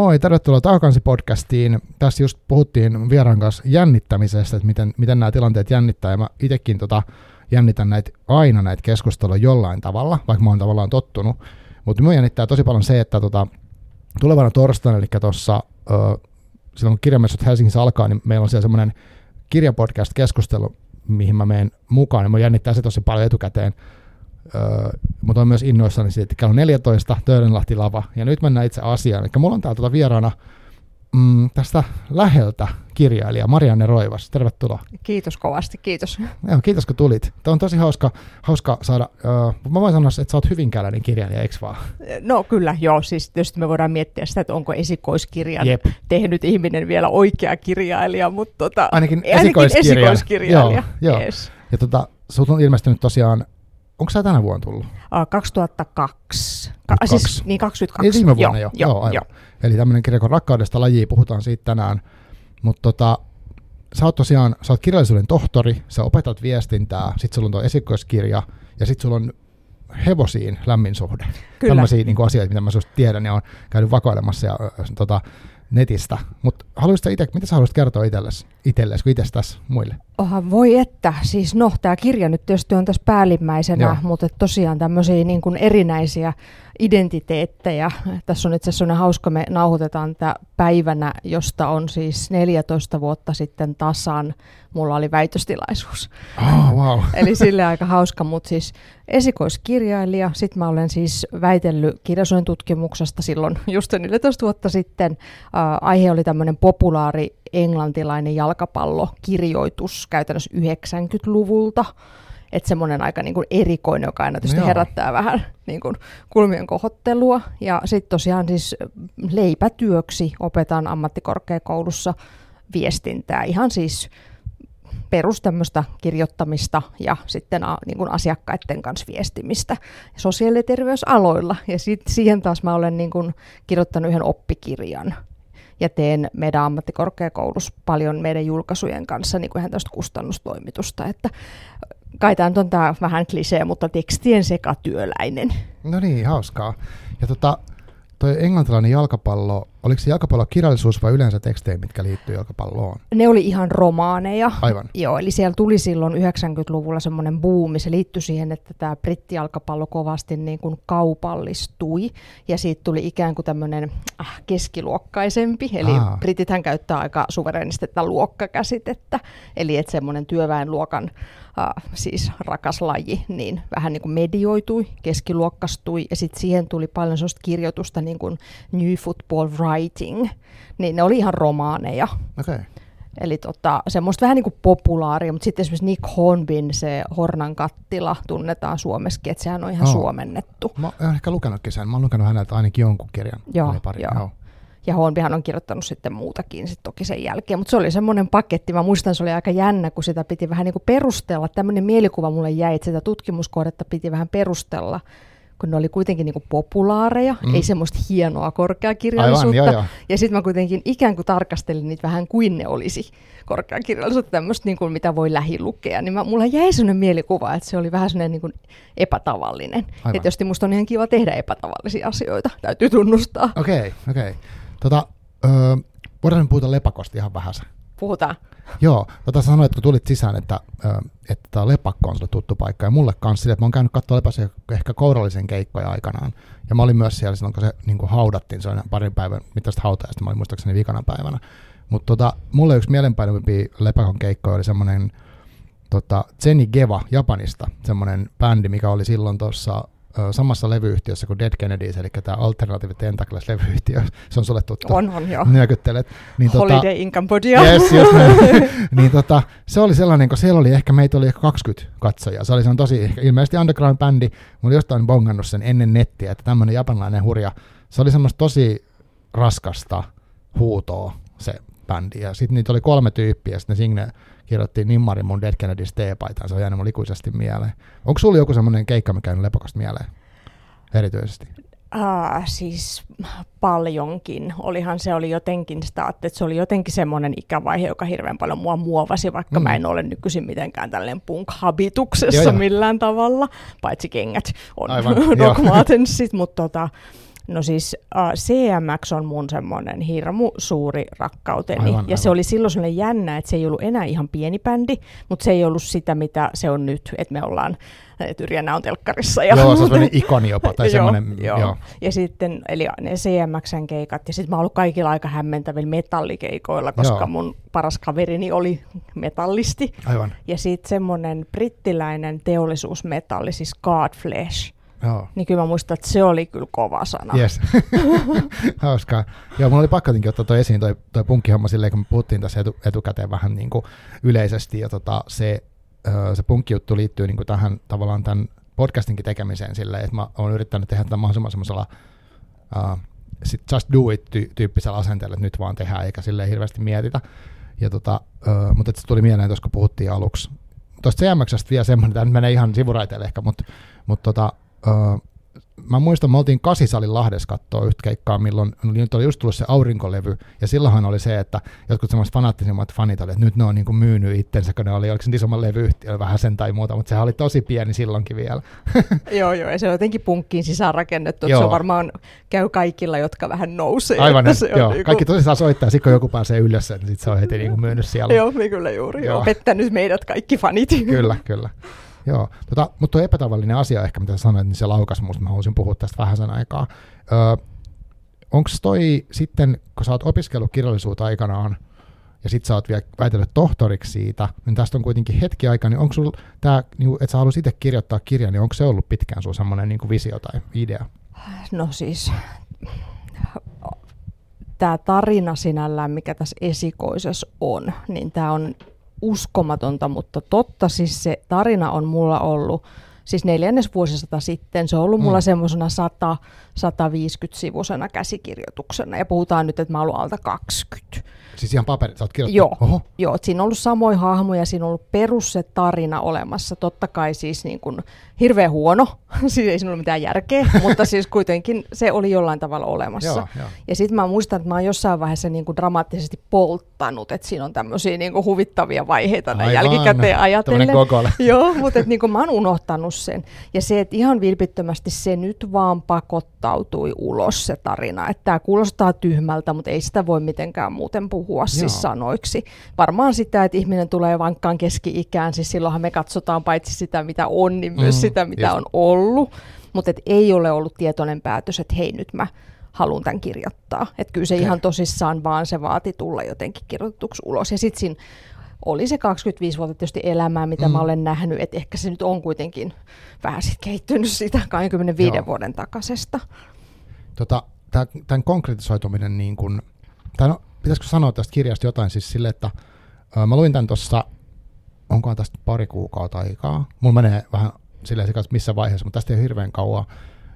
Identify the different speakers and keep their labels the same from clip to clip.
Speaker 1: Moi, tervetuloa Taakansi podcastiin. Tässä just puhuttiin vieraan kanssa jännittämisestä, että miten, miten nämä tilanteet jännittää, ja mä itsekin tota, jännitän näitä, aina näitä keskusteluja jollain tavalla, vaikka mä oon tavallaan tottunut. Mutta minua jännittää tosi paljon se, että tota, tulevana torstaina, eli tuossa silloin kun kirjamessut Helsingissä alkaa, niin meillä on siellä semmoinen kirjapodcast-keskustelu, mihin mä menen mukaan, ja mä jännittää se tosi paljon etukäteen. Öö, mutta on myös innoissani siitä, että kello 14, Töölönlahti lava, ja nyt mennään itse asiaan. Eli mulla on täällä tuota vieraana mm, tästä läheltä kirjailija Marianne Roivas. Tervetuloa.
Speaker 2: Kiitos kovasti, kiitos.
Speaker 1: Joo, kiitos kun tulit. Tämä on tosi hauska, hauska saada, uh, mä voin sanoa, että sä oot hyvinkääläinen kirjailija, eikö vaan?
Speaker 2: No kyllä, joo. Siis tietysti me voidaan miettiä sitä, että onko esikoiskirjan Jep. tehnyt ihminen vielä oikea kirjailija, mutta tota,
Speaker 1: ainakin, ainakin
Speaker 2: esikoiskirjailija.
Speaker 1: Joo, joo. Yes. Ja tota, sut on ilmestynyt tosiaan Onko sä tänä vuonna tullut?
Speaker 2: Uh, 2002. Ka- siis, niin 22.
Speaker 1: Ei viime vuonna jo. Joo, joo, aivan. jo. Eli tämmöinen kirja kuin Rakkaudesta lajiin, puhutaan siitä tänään. Mutta tota, sä oot tosiaan, sä oot kirjallisuuden tohtori, sä opetat viestintää, sit sulla on tuo esikoiskirja, ja sit sulla on hevosiin lämmin suhde. Kyllä. Tällaisia niin asioita, mitä mä susta tiedän ja on käynyt vakoilemassa ja tota, netistä. Mutta haluaisitko itse, mitä sä haluaisit kertoa itsellesi, itsellesi kuin itsestäsi muille?
Speaker 2: Oha, voi että. Siis no, tämä kirja nyt tietysti on tässä päällimmäisenä, Joo. mutta tosiaan tämmöisiä niin kuin erinäisiä identiteettejä. Tässä on itse asiassa hauska, me nauhoitetaan tätä päivänä, josta on siis 14 vuotta sitten tasan. Mulla oli väitöstilaisuus.
Speaker 1: Oh, wow.
Speaker 2: Eli sille aika hauska, mutta siis esikoiskirjailija. Sitten mä olen siis väitellyt kirjasuojen tutkimuksesta silloin just 14 vuotta sitten. Äh, aihe oli tämmöinen populaari englantilainen jalkapallokirjoitus käytännössä 90-luvulta. Että semmoinen aika niin kuin erikoinen, joka aina tietysti no herättää vähän niin kuin kulmien kohottelua. Ja sitten tosiaan siis leipätyöksi opetan ammattikorkeakoulussa viestintää. Ihan siis perus tämmöistä kirjoittamista ja sitten a, niin kuin asiakkaiden kanssa viestimistä sosiaali- ja terveysaloilla. Ja sit, siihen taas mä olen niin kuin kirjoittanut yhden oppikirjan ja teen meidän ammattikorkeakoulussa paljon meidän julkaisujen kanssa niin kuin ihan tästä kustannustoimitusta, että kai tämä on tämä vähän klisee, mutta tekstien sekatyöläinen.
Speaker 1: No niin, hauskaa. Ja tota, toi englantilainen jalkapallo, oliko se jalkapallo kirjallisuus vai yleensä tekstejä, mitkä liittyy jalkapalloon?
Speaker 2: Ne oli ihan romaaneja.
Speaker 1: Aivan.
Speaker 2: Joo, eli siellä tuli silloin 90-luvulla semmoinen buumi. Se liittyi siihen, että tämä brittijalkapallo kovasti niin kuin kaupallistui. Ja siitä tuli ikään kuin tämmöinen äh, keskiluokkaisempi. Eli Aa. britithän käyttää aika suverenisti tätä luokkakäsitettä. Eli että semmoinen työväenluokan äh, siis rakas laji, niin vähän niin kuin medioitui, keskiluokkastui ja sitten siihen tuli paljon sellaista kirjoitusta niin kuin New Football Writing, niin ne oli ihan romaaneja.
Speaker 1: Okay.
Speaker 2: Eli tota, semmoista vähän niin kuin populaaria, mutta sitten esimerkiksi Nick Hornbin, se Hornan kattila, tunnetaan Suomessakin, että sehän on ihan oh. suomennettu.
Speaker 1: Mä oon ehkä lukenutkin sen, mä oon lukenut häneltä ainakin jonkun kirjan.
Speaker 2: Joo, pari. joo. joo. Ja Hornbyhan on kirjoittanut sitten muutakin sit toki sen jälkeen, mutta se oli semmoinen paketti. Mä muistan, se oli aika jännä, kun sitä piti vähän niin kuin perustella. Tämmöinen mielikuva mulle jäi, että sitä tutkimuskohdetta piti vähän perustella kun ne oli kuitenkin niin kuin populaareja, mm. ei semmoista hienoa korkeakirjallisuutta. Aivan, joo, joo. Ja sitten mä kuitenkin ikään kuin tarkastelin niitä vähän kuin ne olisi korkeakirjallisuutta, tämmöistä niin kuin mitä voi lähilukea. Niin mä, mulla jäi semmoinen mielikuva, että se oli vähän semmoinen niin kuin epätavallinen. Aivan. Ja tietysti musta on ihan kiva tehdä epätavallisia asioita, täytyy tunnustaa.
Speaker 1: Okei, okay, okei. Okay. Tota, öö, voidaan puhuta lepakosta ihan vähän.
Speaker 2: Puhutaan.
Speaker 1: Joo, tota sanoit, kun tulit sisään, että, että tämä lepakko on sulle tuttu paikka, ja mulle kanssa sille, että mä oon käynyt katsoa lepässä ehkä kourallisen keikkoja aikanaan, ja mä olin myös siellä silloin, kun se niin kuin haudattiin, se on parin päivän mittaista hautajasta, mä olin muistaakseni vikana päivänä. Mutta tota, mulle yksi mielenpainuvimpia lepakon keikkoja oli semmoinen tota, Zeni Geva Japanista, semmoinen bändi, mikä oli silloin tuossa samassa levyyhtiössä kuin Dead Kennedys, eli tämä Alternative Tentacles-levyyhtiö, se on sulle tuttu.
Speaker 2: On, on joo.
Speaker 1: Nyökyttelet.
Speaker 2: Niin, tota- Holiday tota, in Cambodia.
Speaker 1: Yes, yes, niin tota, se oli sellainen, kun siellä oli ehkä, meitä oli ehkä 20 katsojaa. Se oli se tosi, ehkä, ilmeisesti underground-bändi, mutta jostain bongannut sen ennen nettiä, että tämmöinen japanilainen hurja, se oli semmoista tosi raskasta huutoa se bändi. Ja sitten niitä oli kolme tyyppiä, sitten Signe kirjoitti Nimmarin mun Dead Kennedys T-paitaan, se on jäänyt mun ikuisesti mieleen. Onko sulla joku semmoinen keikka, mikä on lepakasta mieleen? Erityisesti.
Speaker 2: Uh, siis paljonkin. Olihan se oli jotenkin sitä, että se oli jotenkin semmoinen ikävaihe, joka hirveän paljon mua muovasi, vaikka mm. mä en ole nykyisin mitenkään tällainen punk-habituksessa joo, millään tavalla, paitsi kengät on Dog mutta tota, No siis uh, CMX on mun semmoinen hirmu suuri rakkauteni.
Speaker 1: Aivan,
Speaker 2: ja
Speaker 1: aivan.
Speaker 2: se oli silloin sellainen jännä, että se ei ollut enää ihan pieni bändi, mutta se ei ollut sitä, mitä se on nyt, että me ollaan, että Yrjänä on telkkarissa. Ja
Speaker 1: Joo, se on semmoinen ikoni jopa, tai semmoinen,
Speaker 2: joo,
Speaker 1: joo.
Speaker 2: Ja sitten, eli ne CMXn keikat, ja sitten mä oon ollut kaikilla aika hämmentävillä metallikeikoilla, koska
Speaker 1: Joo.
Speaker 2: mun paras kaverini oli metallisti.
Speaker 1: Aivan,
Speaker 2: Ja sitten semmoinen brittiläinen teollisuusmetalli, siis Godflesh,
Speaker 1: joo.
Speaker 2: niin kyllä mä muistan, että se oli kyllä kova sana.
Speaker 1: Yes. Hauskaa. Joo, mulla oli pakko ottaa toi esiin toi, toi punkkihomma silleen, kun me puhuttiin tässä etu, etukäteen vähän niin kuin yleisesti, ja tota, se, se punkkijuttu liittyy niin kuin tähän tavallaan tämän podcastinkin tekemiseen silleen, että mä oon yrittänyt tehdä tätä mahdollisimman semmoisella uh, sit just do it ty- tyyppisellä asenteella, että nyt vaan tehdään, eikä silleen hirveästi mietitä. Ja tota, ö, mutta se tuli mieleen tuossa, kun puhuttiin aluksi. Tuosta CMXstä vielä semmoinen, tämä nyt menee ihan sivuraiteelle ehkä, mutta, mutta tota, mä muistan, me oltiin Kasisalin Lahdessa katsoa yhtä keikkaa, milloin nyt oli just tullut se aurinkolevy, ja silloinhan oli se, että jotkut semmoiset fanaattisimmat fanit oli, että nyt ne on niin kuin myynyt itsensä, kun ne oli, oliko se isomman levyyhtiö, vähän sen tai muuta, mutta sehän oli tosi pieni silloinkin vielä.
Speaker 2: Joo, joo, ja se on jotenkin punkkiin sisään rakennettu, että
Speaker 1: Joo.
Speaker 2: se on varmaan käy kaikilla, jotka vähän nousee.
Speaker 1: Aivan,
Speaker 2: että se on
Speaker 1: joo,
Speaker 2: niinku-
Speaker 1: kaikki tosissaan soittaa, sitten kun joku pääsee ylös, niin sit se on heti niin kuin myynyt siellä.
Speaker 2: Joo, niin kyllä juuri.
Speaker 1: Joo.
Speaker 2: Joo. Pettänyt meidät kaikki fanit.
Speaker 1: Kyllä, kyllä. Joo, tota, mutta tuo epätavallinen asia ehkä, mitä sanoit, niin se laukas musta, mä haluaisin puhua tästä vähän sen aikaa. Öö, Onko toi sitten, kun sä oot opiskellut kirjallisuutta aikanaan, ja sit sä oot vielä väitellyt tohtoriksi siitä, niin tästä on kuitenkin hetki aikaa, niin onko sulla tämä, niin että sä haluaisit itse kirjoittaa kirjan, niin onko se ollut pitkään sun semmoinen niin visio tai idea?
Speaker 2: No siis, tämä tarina sinällään, mikä tässä esikoisessa on, niin tämä on uskomatonta, mutta totta. Siis se tarina on mulla ollut siis neljännes vuosisata sitten. Se on ollut mulla
Speaker 1: Mm.
Speaker 2: mm. semmoisena 100-150-sivusena käsikirjoituksena. Ja puhutaan nyt, että mä oon ollut alta 20.
Speaker 1: Siis ihan paperit, sä oot kirjoittanut?
Speaker 2: Joo.
Speaker 1: Oho,
Speaker 2: Joo, että siinä on ollut samoja hahmoja, siinä on ollut perus se tarina olemassa. Totta kai siis niin kuin hirveän huono, siis ei siinä ollut mitään järkeä, mutta siis kuitenkin se oli jollain tavalla olemassa.
Speaker 1: joo, joo.
Speaker 2: Ja sitten mä muistan, että mä oon jossain vaiheessa niin kuin dramaattisesti polttanut, että siinä on tämmöisiä niin kuin huvittavia vaiheita näin jälkikäteen ajatellen. Joo, mutta et niin kuin mä oon unohtanut sen. Ja se, että ihan vilpittömästi se nyt vaan pakottautui ulos se tarina. Että tämä kuulostaa tyhmältä, mutta ei sitä voi mitenkään muuten puhua siis
Speaker 1: Joo.
Speaker 2: sanoiksi. Varmaan sitä, että ihminen tulee vankkaan keski-ikään, siis silloinhan me katsotaan paitsi sitä, mitä on, niin myös
Speaker 1: Mm,
Speaker 2: sitä, mitä
Speaker 1: just.
Speaker 2: on ollut. Mutta ei ole ollut tietoinen päätös, että hei nyt mä haluan tämän kirjoittaa. Että kyllä se
Speaker 1: Okei.
Speaker 2: ihan tosissaan vaan se vaati tulla jotenkin kirjoitetuksi ulos. Ja sitten siinä oli se 25 vuotta tietysti elämää, mitä
Speaker 1: Mm.
Speaker 2: mä olen nähnyt, että ehkä se nyt on kuitenkin vähän sit kehittynyt siitä 25
Speaker 1: Joo.
Speaker 2: vuoden takaisesta.
Speaker 1: tota, tämän konkretisoituminen, niin kun, tai no, pitäisikö sanoa tästä kirjasta jotain siis sille, että ö, mä luin tämän tuossa, onkohan tästä pari kuukautta aikaa. Mulla menee vähän silleen sekaisin, missä vaiheessa, mutta tästä ei ole hirveän kauan.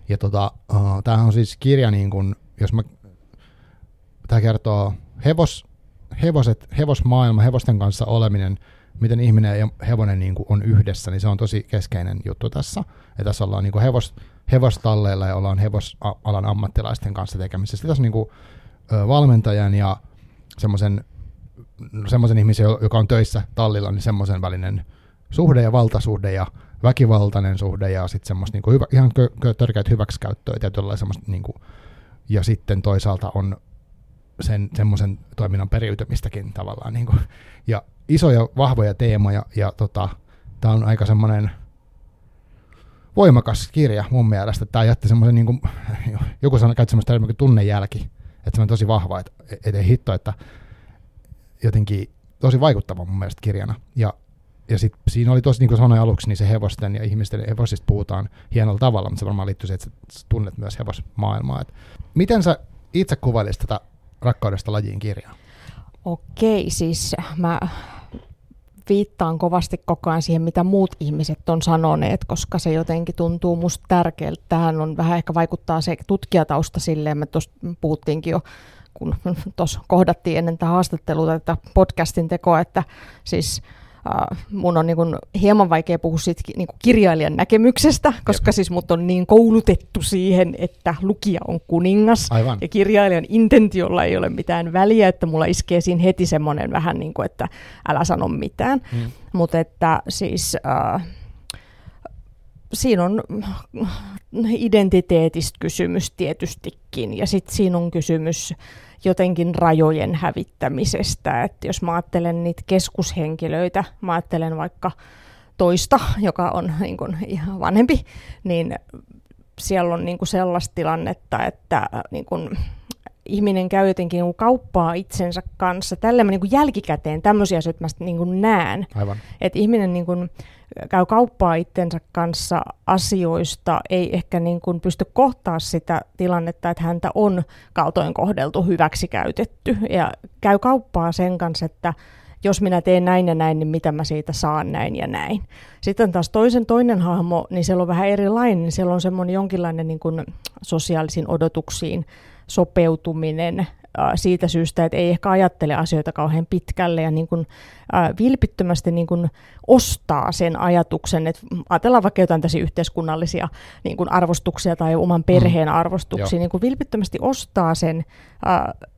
Speaker 1: Ja tota, tämähän on siis kirja, niin kun, jos mä, tämä kertoo hevos, hevoset, hevosmaailma, hevosten kanssa oleminen, miten ihminen ja hevonen niin kuin on yhdessä, niin se on tosi keskeinen juttu tässä. Ja tässä ollaan niin kuin hevos, hevostalleilla ja ollaan hevosalan ammattilaisten kanssa tekemisissä. Tässä on niin kuin, valmentajan ja semmoisen semmoisen ihmisen, jo- joka on töissä tallilla, niin semmoisen välinen suhde ja valtasuhde ja väkivaltainen suhde ja sitten semmoista niinku hyvä, ihan törkeät hyväksikäyttöä niinku, ja sitten toisaalta on sen semmoisen toiminnan periytymistäkin tavallaan niinku, ja isoja vahvoja teemoja ja tota, tämä on aika semmoinen voimakas kirja mun mielestä. Tämä jätti semmoisen, niin kuin, joku sanoi, käytti semmoista termiä kuin tunnejälki, että se on tosi vahva, että et, ei hitto, että jotenkin tosi vaikuttava mun mielestä kirjana. Ja, ja sit siinä oli tosi, niin kuin sanoin aluksi, niin se hevosten ja ihmisten hevosista puhutaan hienolla tavalla, mutta se varmaan liittyy siihen, että sä tunnet myös hevosmaailmaa. Et miten sä itse kuvailisit tätä rakkaudesta lajiin kirjaa?
Speaker 2: Okei, siis mä viittaan kovasti koko ajan siihen, mitä muut ihmiset on sanoneet, koska se jotenkin tuntuu musta tärkeältä. Tähän on vähän ehkä vaikuttaa se tutkijatausta silleen, me tuossa puhuttiinkin jo, kun tuossa kohdattiin ennen tätä haastattelua tätä podcastin tekoa, että siis Uh, mun on niin kun hieman vaikea puhua siitä niin kun kirjailijan näkemyksestä, koska
Speaker 1: Jep.
Speaker 2: siis mut on niin koulutettu siihen, että lukija on kuningas.
Speaker 1: Aivan.
Speaker 2: Ja kirjailijan intentiolla ei ole mitään väliä, että mulla iskee siinä heti semmoinen vähän niin kuin, että älä sano mitään.
Speaker 1: Mm.
Speaker 2: Mutta että siis äh, siinä on identiteetistä kysymys tietystikin, ja sitten siinä on kysymys jotenkin rajojen hävittämisestä. Että jos mä ajattelen niitä keskushenkilöitä, mä ajattelen vaikka toista, joka on niin kuin ihan vanhempi, niin siellä on niin sellaista tilannetta, että niin kuin ihminen käy jotenkin niin kauppaa itsensä kanssa. Tällä mä niin kuin jälkikäteen tämmöisiä asioita mä niin kuin näen.
Speaker 1: Aivan.
Speaker 2: Että ihminen niin kuin käy kauppaa itsensä kanssa asioista, ei ehkä niin kuin pysty kohtaa sitä tilannetta, että häntä on kaltoin kohdeltu, hyväksi käytetty. Ja käy kauppaa sen kanssa, että jos minä teen näin ja näin, niin mitä mä siitä saan näin ja näin. Sitten taas toisen toinen hahmo, niin siellä on vähän erilainen. Siellä on semmoinen jonkinlainen niin kuin sosiaalisiin odotuksiin sopeutuminen, siitä syystä, että ei ehkä ajattele asioita kauhean pitkälle ja niin kuin, äh, vilpittömästi niin kuin ostaa sen ajatuksen, että ajatellaan vaikka jotain tällaisia yhteiskunnallisia niin kuin arvostuksia tai oman perheen mm. arvostuksia, niin kuin vilpittömästi ostaa sen äh,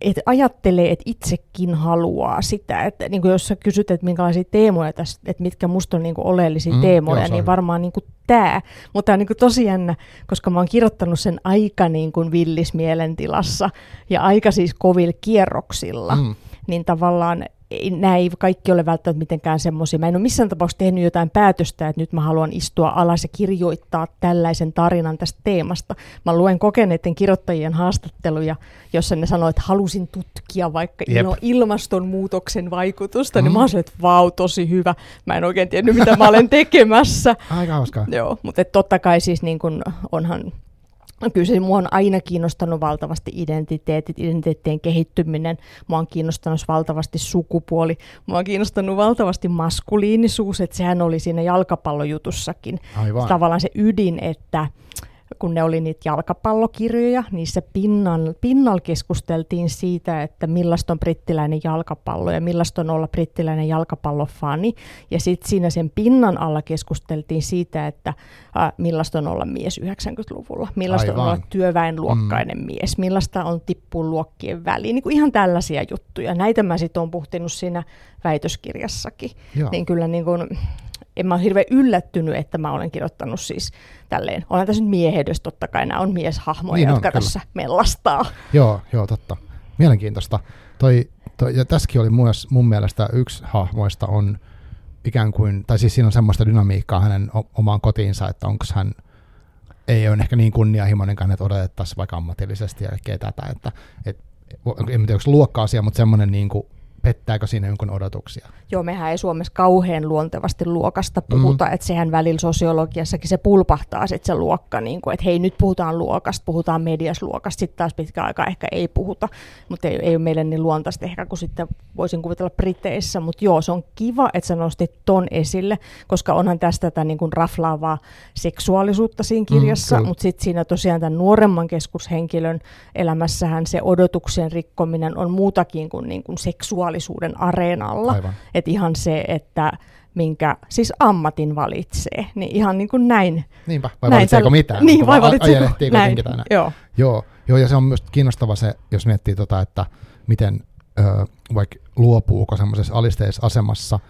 Speaker 2: että ajattelee, että itsekin haluaa sitä. Että niin kuin jos sä kysyt, että minkälaisia teemoja tässä, että mitkä musta on niin kuin oleellisia mm, teemoja, joo, niin varmaan niin kuin tämä. Mutta tämä on niin kuin tosi jännä, koska mä oon kirjoittanut sen aika niin kuin villis mielentilassa ja aika siis kovilla kierroksilla. Mm. Niin tavallaan nämä ei kaikki ole välttämättä mitenkään semmoisia. Mä en ole missään tapauksessa tehnyt jotain päätöstä, että nyt mä haluan istua alas ja kirjoittaa tällaisen tarinan tästä teemasta. Mä luen kokeneiden kirjoittajien haastatteluja, jossa ne sanoo, että halusin tutkia vaikka Jep. ilmastonmuutoksen vaikutusta, mm. niin mä oon että vau, tosi hyvä. Mä en oikein tiennyt, mitä mä olen tekemässä.
Speaker 1: Aika hauskaa.
Speaker 2: Joo, mutta totta kai siis niin kun onhan Kyllä se mua on aina kiinnostanut valtavasti identiteetit, identiteettien kehittyminen. Mua on kiinnostanut valtavasti sukupuoli. Mua on kiinnostanut valtavasti maskuliinisuus, että sehän oli siinä jalkapallojutussakin. Aivan. Tavallaan se ydin, että kun ne oli niitä jalkapallokirjoja, niissä pinnan, pinnalla keskusteltiin siitä, että millaista on brittiläinen jalkapallo ja millaista on olla brittiläinen jalkapallofani. Ja sitten siinä sen pinnan alla keskusteltiin siitä, että äh, millaista on olla mies 90-luvulla, millaista Aivan. on olla työväenluokkainen mm. mies, millaista on tippua luokkien väliin. Niin kuin ihan tällaisia juttuja. Näitä mä sitten olen puhtinut siinä väitöskirjassakin. Joo. Niin kyllä niin kuin, en mä ole hirveän yllättynyt, että mä olen kirjoittanut siis tälleen. Olen tässä nyt miehehdys, totta kai nämä on mieshahmoja, niin jotka on, tässä mellastaa.
Speaker 1: Joo, joo, totta. Mielenkiintoista. Toi, toi, ja tässäkin oli myös mun mielestä yksi hahmoista on ikään kuin, tai siis siinä on semmoista dynamiikkaa hänen omaan kotiinsa, että onko hän ei ole ehkä niin kunnianhimoinenkaan, että odotettaisiin vaikka ammatillisesti ja tätä, että et, en tiedä, onko luokka-asia, mutta semmoinen niin kuin pettääkö siinä jonkun odotuksia?
Speaker 2: Joo, mehän ei Suomessa kauhean luontevasti luokasta puhuta, mm. että sehän välillä sosiologiassakin se pulpahtaa sitten se luokka, niin kuin, että hei nyt puhutaan luokasta, puhutaan mediasluokasta, sitten taas pitkä aika ehkä ei puhuta, mutta ei, ei ole meille niin luontaista ehkä kuin sitten voisin kuvitella Briteissä, mutta joo, se on kiva, että sä nostit ton esille, koska onhan tästä tätä niin kuin raflaavaa seksuaalisuutta siinä mm, kirjassa, mm, mutta sitten siinä tosiaan tämän nuoremman keskushenkilön elämässähän se odotuksien rikkominen on muutakin kuin, niin kuin seksuaalisuuden areenalla. Että ihan se, että minkä siis ammatin valitsee, niin ihan niin kuin näin.
Speaker 1: Niinpä, vai näin valitseeko täl... mitään?
Speaker 2: Niin, vai valitseeko näin.
Speaker 1: Joo. joo. Joo, ja se on myös kiinnostava se, jos miettii tota, että miten ö, vaikka luopuuko semmoisessa alisteisessa asemassa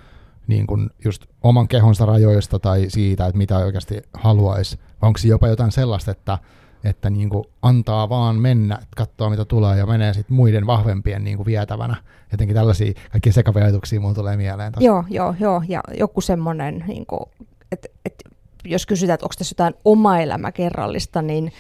Speaker 1: niin kuin just oman kehonsa rajoista tai siitä, että mitä oikeasti haluaisi, vai onko jopa jotain sellaista, että että niin kuin antaa vaan mennä, että katsoo mitä tulee ja menee sitten muiden vahvempien niin kuin vietävänä. Jotenkin tällaisia kaikki sekavia ajatuksia mulle tulee mieleen.
Speaker 2: Tosta. Joo, joo, joo, ja joku semmoinen, niin että et, jos kysytään, että onko tässä jotain oma elämä kerrallista, niin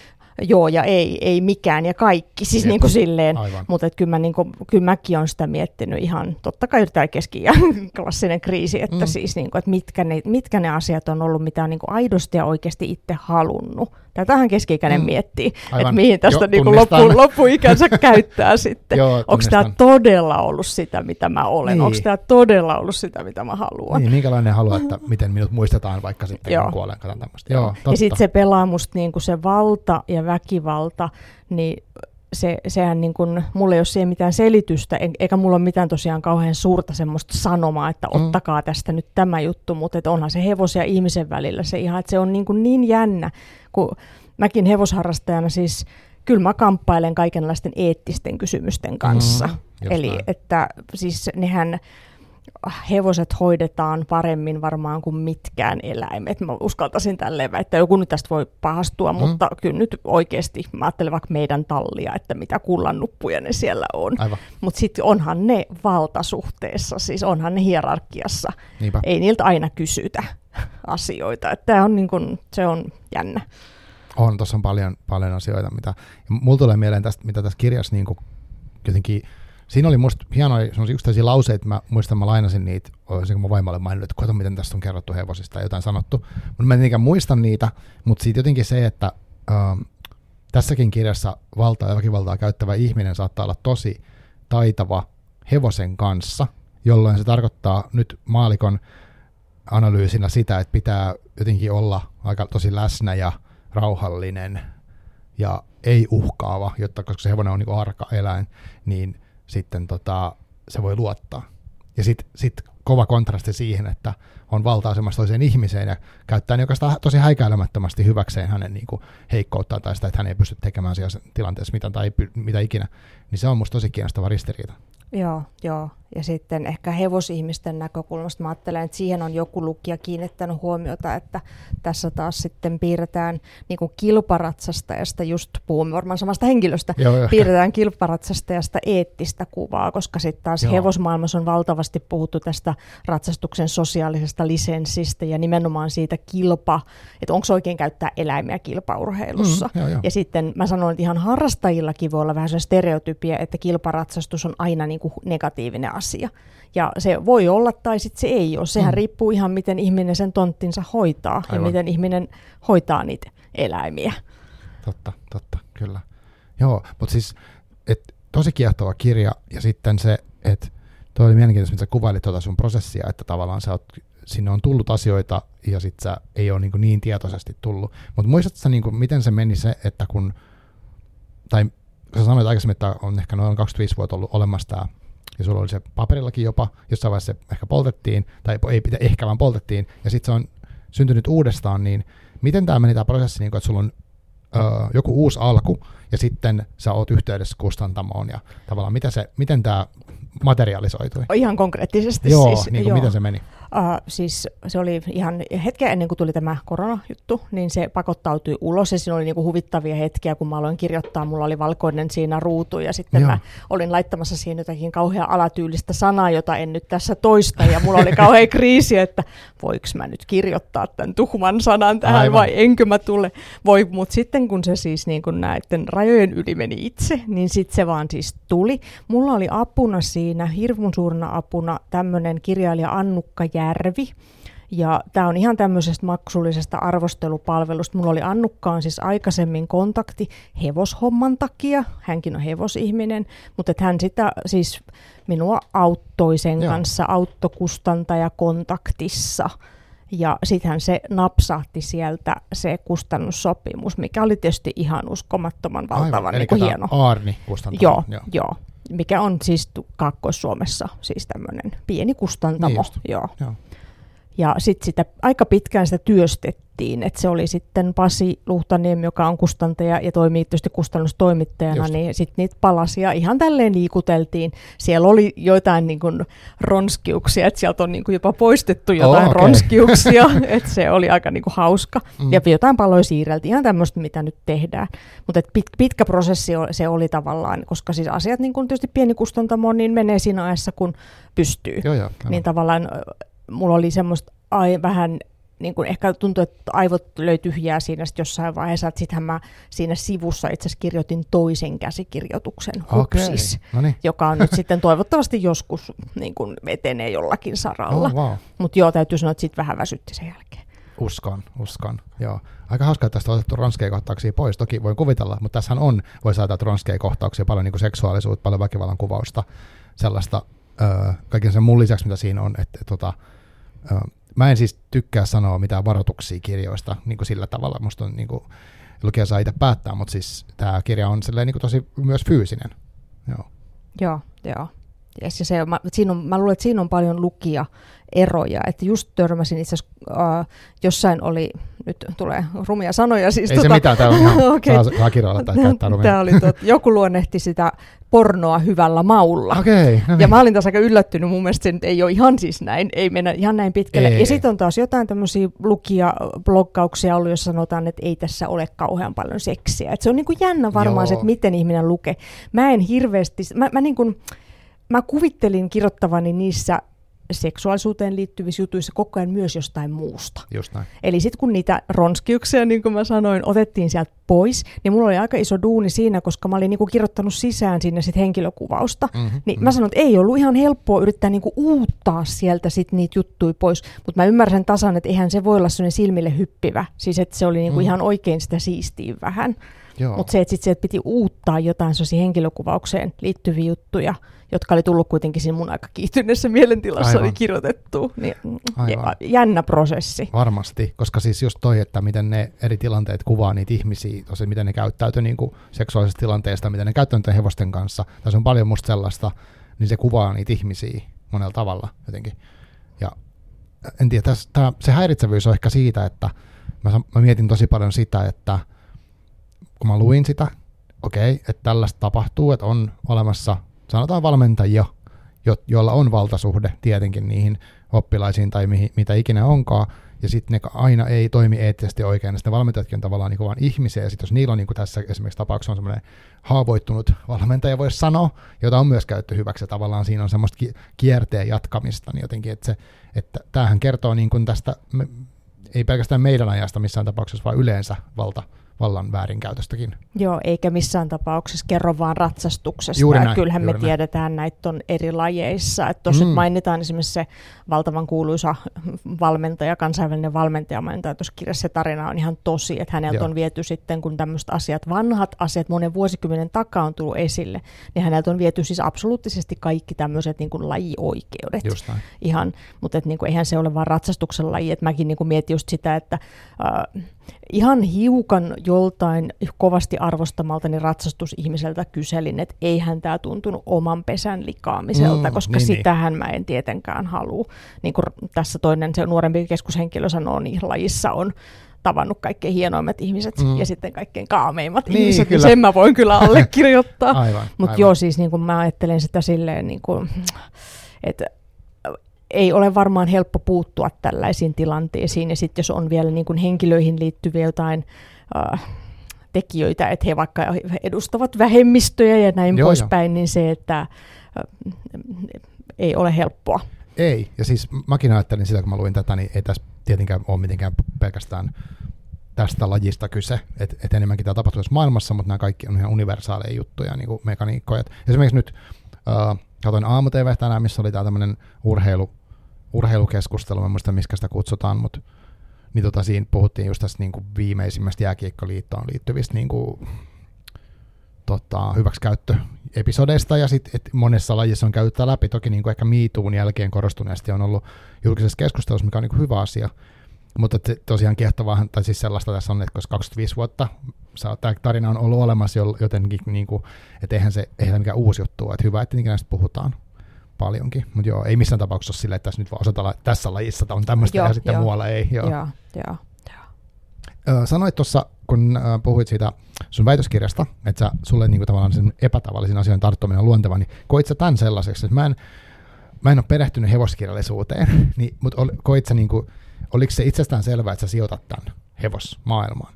Speaker 2: joo ja ei, ei mikään ja kaikki, siis niin kuin silleen, mutta kyllä, mä, niin kuin, kyllä mäkin olen sitä miettinyt ihan, totta kai tämä keski- ja klassinen kriisi, että mm. siis niin kuin, että mitkä ne, mitkä ne asiat on ollut, mitä on niin kuin aidosti ja oikeasti itse halunnut. Tätähän keski-ikäinen mm. miettii, että mihin tästä jo, niin loppu, loppuikänsä käyttää sitten. Onko tämä todella ollut sitä, mitä mä olen? Niin. Onko tämä todella ollut sitä, mitä mä haluan?
Speaker 1: Niin, minkälainen haluaa, että miten minut muistetaan vaikka sitten, Joo. kun kuolen, tämmöistä. Joo,
Speaker 2: ja sitten se pelaa musta niin kuin se valta ja väkivalta, niin se, sehän niin kuin, mulla ei ole siihen mitään selitystä, eikä mulla ole mitään tosiaan kauhean suurta semmoista sanomaa, että mm. ottakaa tästä nyt tämä juttu, mutta että onhan se hevos ja ihmisen välillä se ihan, että se on niin, kuin niin jännä, kun mäkin hevosharrastajana siis, kyllä mä kamppailen kaikenlaisten eettisten kysymysten kanssa. Mm, Eli näin. että siis nehän, hevoset hoidetaan paremmin varmaan kuin mitkään eläimet. Mä uskaltaisin tälleen väittää. Joku nyt tästä voi pahastua, mm. mutta kyllä nyt oikeasti mä ajattelen vaikka meidän tallia, että mitä kullannuppuja ne siellä on. Mutta sitten onhan ne valtasuhteessa, siis onhan ne hierarkiassa. Niinpä. Ei niiltä aina kysytä asioita. Että on niin kun, se on jännä.
Speaker 1: On, tuossa on paljon, paljon asioita, mitä... Mulla tulee mieleen tästä, mitä tässä kirjassa niin jotenkin siinä oli musta hienoja yksittäisiä lauseita, mä muistan, mä lainasin niitä, olisin mun vaimolle maininnut, että kato miten tästä on kerrottu hevosista ja jotain sanottu, mutta mä en niinkään muista niitä, mutta siitä jotenkin se, että ähm, tässäkin kirjassa valtaa ja väkivaltaa käyttävä ihminen saattaa olla tosi taitava hevosen kanssa, jolloin se tarkoittaa nyt maalikon analyysinä sitä, että pitää jotenkin olla aika tosi läsnä ja rauhallinen ja ei uhkaava, jotta koska se hevonen on niin arka eläin, niin sitten tota, se voi luottaa. Ja sitten sit kova kontrasti siihen, että on valta-asemassa toiseen ihmiseen ja käyttää niin tosi häikäilemättömästi hyväkseen hänen niin kuin, heikkouttaan tai sitä, että hän ei pysty tekemään siellä tilanteessa mitä, tai mitä ikinä, niin se on musta tosi kiinnostava ristiriita.
Speaker 2: Joo, joo. Ja sitten ehkä hevosihmisten näkökulmasta mä ajattelen, että siihen on joku lukija kiinnittänyt huomiota, että tässä taas sitten piirretään niin kuin kilparatsastajasta, just puhumme varmaan samasta henkilöstä, joo, piirretään kilparatsastajasta eettistä kuvaa, koska sitten taas joo. hevosmaailmassa on valtavasti puhuttu tästä ratsastuksen sosiaalisesta lisenssistä ja nimenomaan siitä kilpa, että onko oikein käyttää eläimiä kilpaurheilussa. Mm, joo, joo. Ja sitten mä sanoin, että ihan harrastajillakin voi olla vähän se stereotypia, että kilparatsastus on aina niin kuin negatiivinen asia. Ja se voi olla tai sitten se ei ole. Sehän mm. riippuu ihan miten ihminen sen tonttinsa hoitaa Aivan. ja miten ihminen hoitaa niitä eläimiä.
Speaker 1: Totta, totta, kyllä. Joo, mutta siis et, tosi kiehtova kirja ja sitten se, että toi oli mielenkiintoista, mitä sä kuvailit tuota sun prosessia, että tavallaan sä oot, sinne on tullut asioita ja sit sä ei ole niin, niin tietoisesti tullut. Mutta muistatko sä, niin miten se meni se, että kun, tai sä sanoit aikaisemmin, että on ehkä noin 25 vuotta ollut olemassa tämä ja sulla oli se paperillakin jopa, jossain vaiheessa se ehkä poltettiin, tai ei pitä, ehkä vaan poltettiin, ja sitten se on syntynyt uudestaan, niin miten tämä meni tämä prosessi, niin kun, että sulla on ö, joku uusi alku, ja sitten sä oot yhteydessä kustantamoon, ja tavallaan mitä se, miten tämä materialisoitui?
Speaker 2: Ihan konkreettisesti
Speaker 1: joo,
Speaker 2: siis.
Speaker 1: Niin kuin, joo, miten se meni?
Speaker 2: Uh, siis se oli ihan hetken ennen kuin tuli tämä koronajuttu, niin se pakottautui ulos ja siinä oli niinku huvittavia hetkiä, kun mä aloin kirjoittaa, mulla oli valkoinen siinä ruutu ja sitten Joo. mä olin laittamassa siihen jotakin kauhean alatyylistä sanaa, jota en nyt tässä toista ja mulla oli kauhean kriisi, että voiko mä nyt kirjoittaa tämän tuhman sanan tähän Aivan. vai enkö mä tule. Voi, mutta sitten kun se siis niin kun näiden rajojen yli meni itse, niin sitten se vaan siis tuli. Mulla oli apuna siinä, hirvun suurena apuna tämmöinen kirjailija Annukka Jää Järvi. Ja tämä on ihan tämmöisestä maksullisesta arvostelupalvelusta. Mulla oli Annukkaan siis aikaisemmin kontakti hevoshomman takia. Hänkin on hevosihminen, mutta että hän sitä siis minua auttoi sen Joo. kanssa autokustantaja kontaktissa. Ja sittenhän se napsahti sieltä se kustannussopimus, mikä oli tietysti ihan uskomattoman valtavan niin hieno.
Speaker 1: Aarni
Speaker 2: Joo, joo. joo mikä on siis Kaakkois-Suomessa siis tämmöinen pieni kustantamo. Niin just. Joo. Joo. Ja sitten sitä aika pitkään sitä työstettiin, että se oli sitten Pasi Luhtaniemi, joka on kustantaja ja toimii tietysti kustannustoimittajana, Just. niin sitten niitä palasia ihan tälleen liikuteltiin. Siellä oli joitain niin kuin ronskiuksia, että sieltä on niin kuin jopa poistettu jotain oh, okay. ronskiuksia, että se oli aika niin kuin hauska. Mm. Ja jotain paloja siirreltiin, ihan tämmöistä, mitä nyt tehdään. Mutta pit, pitkä prosessi se oli tavallaan, koska siis asiat niin kuin tietysti pieni kustantamo, niin menee siinä ajassa, kun pystyy.
Speaker 1: Joo, joo,
Speaker 2: niin tavallaan mulla oli semmoista ai, vähän niin kuin ehkä tuntui, että aivot löi tyhjää siinä sit jossain vaiheessa, että sittenhän mä siinä sivussa itse asiassa kirjoitin toisen käsikirjoituksen Hupsis, okay. joka on nyt sitten toivottavasti joskus niin kuin etenee jollakin saralla. Oh, wow. Mutta joo, täytyy sanoa, että sitten vähän väsytti sen jälkeen.
Speaker 1: Uskon, uskon, joo. Aika hauskaa, että tästä on otettu ranskeja-kohtauksia pois. Toki voin kuvitella, mutta tässähän on, voi saada ranskeja-kohtauksia, paljon niin kuin seksuaalisuutta, paljon väkivallan kuvausta, sellaista öö, kaiken sen mun lisäksi, mitä siinä on, että, että tota, öö, mä en siis tykkää sanoa mitään varoituksia kirjoista niin kuin sillä tavalla, musta on niin kuin, lukija saa itse päättää, mutta siis tämä kirja on silleen, niin kuin tosi myös fyysinen. Joo.
Speaker 2: Joo, joo. Yes, ja se, mä, siinä on, mä luulen, että siinä on paljon lukia eroja. Että just törmäsin itse asiassa, äh, jossain oli, nyt tulee rumia sanoja. Siis
Speaker 1: Ei
Speaker 2: tota,
Speaker 1: se mitään, tämä on ihan,
Speaker 2: Okei.
Speaker 1: saa, saa tai käyttää rumia.
Speaker 2: Tämä oli tot, joku luonnehti sitä pornoa hyvällä maulla.
Speaker 1: Okei, no
Speaker 2: Ja
Speaker 1: niin.
Speaker 2: mä olin taas aika yllättynyt, mun mielestä se nyt ei ole ihan siis näin, ei mennä ihan näin pitkälle.
Speaker 1: Ei.
Speaker 2: Ja sitten on taas jotain tämmöisiä lukia, bloggauksia ollut, jossa sanotaan, että ei tässä ole kauhean paljon seksiä. Et se on niinku jännä varmaan
Speaker 1: Joo.
Speaker 2: se, että miten ihminen lukee. Mä en hirveästi, mä, mä, niinku, mä kuvittelin kirjoittavani niissä seksuaalisuuteen liittyvissä jutuissa koko ajan myös jostain muusta.
Speaker 1: Just näin.
Speaker 2: Eli sitten kun niitä ronskiuksia, niin kuin mä sanoin, otettiin sieltä pois, niin mulla oli aika iso duuni siinä, koska mä olin niin kuin kirjoittanut sisään sinne sit henkilökuvausta.
Speaker 1: Mhm,
Speaker 2: Niin
Speaker 1: mhm.
Speaker 2: mä sanoin, että ei ollut ihan helppoa yrittää niinku uuttaa sieltä sit niitä juttuja pois, mutta mä ymmärrän tasan, että eihän se voi olla sellainen silmille hyppivä. Siis että se oli niinku
Speaker 1: Mm.
Speaker 2: ihan oikein sitä siistiä vähän. Mutta se, että sitten piti uuttaa jotain sellaisia henkilökuvaukseen liittyviä juttuja, jotka oli tullut kuitenkin siinä mun aika kiihtyneessä mielentilassa
Speaker 1: Aivan.
Speaker 2: oli kirjoitettu. Niin, mm,
Speaker 1: Aivan.
Speaker 2: jännä prosessi.
Speaker 1: Varmasti, koska siis just toi, että miten ne eri tilanteet kuvaa niitä ihmisiä, tosi miten ne käyttäytyy niin kuin seksuaalisesta tilanteesta, miten ne käyttäytyy hevosten kanssa. Tässä on paljon musta sellaista, niin se kuvaa niitä ihmisiä monella tavalla jotenkin. Ja en tiedä, tässä, tää, se häiritsevyys on ehkä siitä, että mä, mä mietin tosi paljon sitä, että kun mä luin sitä, okei, että tällaista tapahtuu, että on olemassa, sanotaan valmentajia, jo, joilla on valtasuhde tietenkin niihin oppilaisiin tai mihin, mitä ikinä onkaan, ja sitten ne aina ei toimi eettisesti oikein, ja sitten valmentajatkin on tavallaan niin vaan ihmisiä, ja sitten jos niillä on niin tässä esimerkiksi tapauksessa on semmoinen haavoittunut valmentaja, voisi sanoa, jota on myös käytetty hyväksi, ja tavallaan siinä on semmoista ki- kierteen jatkamista, niin jotenkin, että, se, että tämähän kertoo niin kuin tästä, ei pelkästään meidän ajasta missään tapauksessa, vaan yleensä valta, vallan väärinkäytöstäkin.
Speaker 2: Joo, eikä missään tapauksessa kerro vaan ratsastuksesta.
Speaker 1: Juuri
Speaker 2: Et
Speaker 1: näin,
Speaker 2: Kyllähän me
Speaker 1: juuri näin.
Speaker 2: tiedetään näitä on eri lajeissa. Tuossa
Speaker 1: Mm.
Speaker 2: mainitaan esimerkiksi se valtavan kuuluisa valmentaja, kansainvälinen valmentaja, mainitaan tuossa kirjassa se tarina on ihan tosi, että häneltä
Speaker 1: Joo.
Speaker 2: on viety sitten, kun tämmöiset asiat, vanhat asiat monen vuosikymmenen takaa on tullut esille, niin häneltä on viety siis absoluuttisesti kaikki tämmöiset niin kuin lajioikeudet
Speaker 1: Just näin.
Speaker 2: ihan, mutta et niinku, eihän se ole vaan ratsastuksen laji, että mäkin niinku mietin just sitä, että äh, ihan hiukan joltain kovasti arvostamaltani ratsastusihmiseltä kyselin, että eihän tämä tuntunut oman pesän likaamiselta,
Speaker 1: Mm,
Speaker 2: koska
Speaker 1: niin, niin.
Speaker 2: sitähän mä en tietenkään halua. Niin kuin tässä toinen se nuorempi keskushenkilö sanoo, niin lajissa on tavannut kaikkein hienoimmat ihmiset
Speaker 1: Mm.
Speaker 2: ja sitten kaikkein kaameimmat
Speaker 1: Niin,
Speaker 2: ihmiset,
Speaker 1: kyllä.
Speaker 2: niin sen mä voin kyllä allekirjoittaa. Mutta joo, siis niin kun mä ajattelen sitä silleen, niin kun, että ei ole varmaan helppo puuttua tällaisiin tilanteisiin. Ja sitten jos on vielä niin kun henkilöihin liittyviä jotain äh, tekijöitä, että he vaikka edustavat vähemmistöjä ja näin
Speaker 1: Joo,
Speaker 2: poispäin, niin se, että äh, ei ole helppoa.
Speaker 1: Ei, ja siis mäkin ajattelin sitä, kun mä luin tätä, niin ei tässä tietenkään ole mitenkään pelkästään tästä lajista kyse, että et enemmänkin tämä tapahtuu maailmassa, mutta nämä kaikki on ihan universaaleja juttuja, niin kuin mekaniikkoja. Esimerkiksi nyt äh, katsoin aamu tänään, missä oli tämä tämmöinen urheilu, urheilukeskustelu, mä muista, miskä sitä kutsutaan, mutta niin tota, siinä puhuttiin just tästä niin kuin viimeisimmästä jääkiekkoliittoon liittyvistä niin kuin, tota, hyväksikäyttöepisodeista, ja sitten monessa lajissa on käyty tää läpi, toki niin kuin ehkä MeToon jälkeen korostuneesti on ollut julkisessa keskustelussa, mikä on niin kuin hyvä asia, mutta tosiaan kiehtovaa, tai siis sellaista tässä on, että koska 25 vuotta tämä tarina on ollut olemassa jo- jotenkin, niin kuin, että eihän se eihän mikään uusi juttu että hyvä, että näistä puhutaan paljonkin, mutta joo, ei missään tapauksessa ole silleen, että tässä nyt vaan osoitella, että tässä lajissa on tämmöistä
Speaker 2: Joo,
Speaker 1: ja sitten
Speaker 2: joo.
Speaker 1: muualla ei. Joo.
Speaker 2: Joo, joo.
Speaker 1: Ö, sanoit tuossa, kun puhuit siitä sun väitöskirjasta, että sä, sulle niinku tavallaan sen epätavallisiin asioihin tarttuminen on luonteva, niin koit sä tämän sellaiseksi, että mä en, mä en ole perehtynyt hevoskirjallisuuteen, niin, mutta ol, koit sä niinku, oliko se itsestään selvää, että sä sijoitat tämän hevosmaailmaan?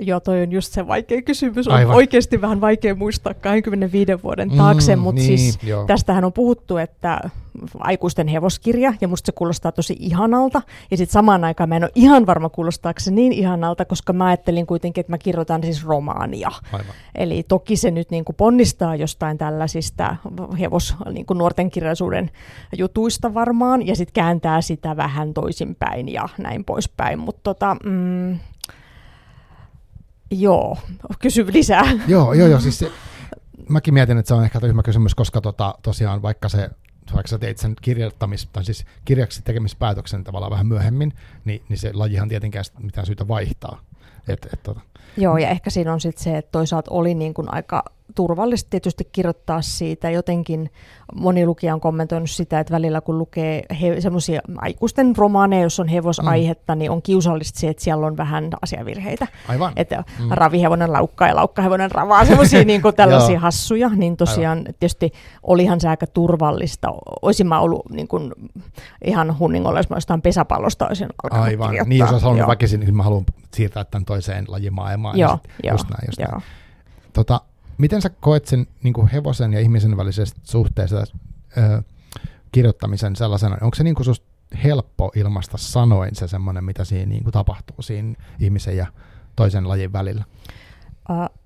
Speaker 2: Joo, toi on just se vaikea kysymys. On
Speaker 1: Aivan.
Speaker 2: oikeasti vähän vaikea muistaa 25 vuoden taakse, mm, mutta
Speaker 1: niin,
Speaker 2: siis
Speaker 1: joo.
Speaker 2: tästähän on puhuttu, että aikuisten hevoskirja, ja musta se kuulostaa tosi ihanalta, ja sitten samaan aikaan mä en ole ihan varma kuulostaako se niin ihanalta, koska mä ajattelin kuitenkin, että mä kirjoitan siis romaania.
Speaker 1: Aivan.
Speaker 2: Eli toki se nyt niin kuin ponnistaa jostain tällaisista hevos niin kuin nuorten kirjallisuuden jutuista varmaan, ja sitten kääntää sitä vähän toisinpäin ja näin poispäin, mutta tota, mm, joo, kysy lisää.
Speaker 1: Joo, joo, joo, siis se, mäkin mietin, että se on ehkä tyhmä kysymys, koska tota, tosiaan vaikka se vaikka sä teit sen kirjoittamis, tai siis kirjaksi tekemispäätöksen tavallaan vähän myöhemmin, niin, niin se lajihan tietenkään mitään syytä vaihtaa. Et, et, tota.
Speaker 2: Joo, ja ehkä siinä on sitten se, että toisaalta oli niin kuin aika turvallista tietysti kirjoittaa siitä. Jotenkin moni lukija on kommentoinut sitä, että välillä kun lukee he, semmoisia aikuisten romaaneja, jos on hevosaihetta, mm. niin on kiusallista se, että siellä on vähän asiavirheitä.
Speaker 1: Aivan.
Speaker 2: Että mm. ravihevonen laukkaa ja laukkahevonen ravaa, semmoisia niin tällaisia hassuja. Niin tosiaan Aivan. tietysti olihan se aika turvallista. Olisin mä ollut niin kuin, ihan hunningolla, jos mä jostain pesäpallosta olisin alkanut
Speaker 1: Aivan.
Speaker 2: kirjoittaa.
Speaker 1: Niin, jos olisi halunnut väkisin, niin mä haluan siirtää tämän toiseen lajimaailmaan.
Speaker 2: Joo, joo,
Speaker 1: just näin, just
Speaker 2: joo.
Speaker 1: näin. Tota, miten sä koet sen niin kuin hevosen ja ihmisen välisestä suhteesta ö, kirjoittamisen sellaisena? Onko se niin kuin helppo ilmaista sanoin se semmoinen, mitä siinä niin kuin tapahtuu siinä ihmisen ja toisen lajin välillä?
Speaker 2: Uh,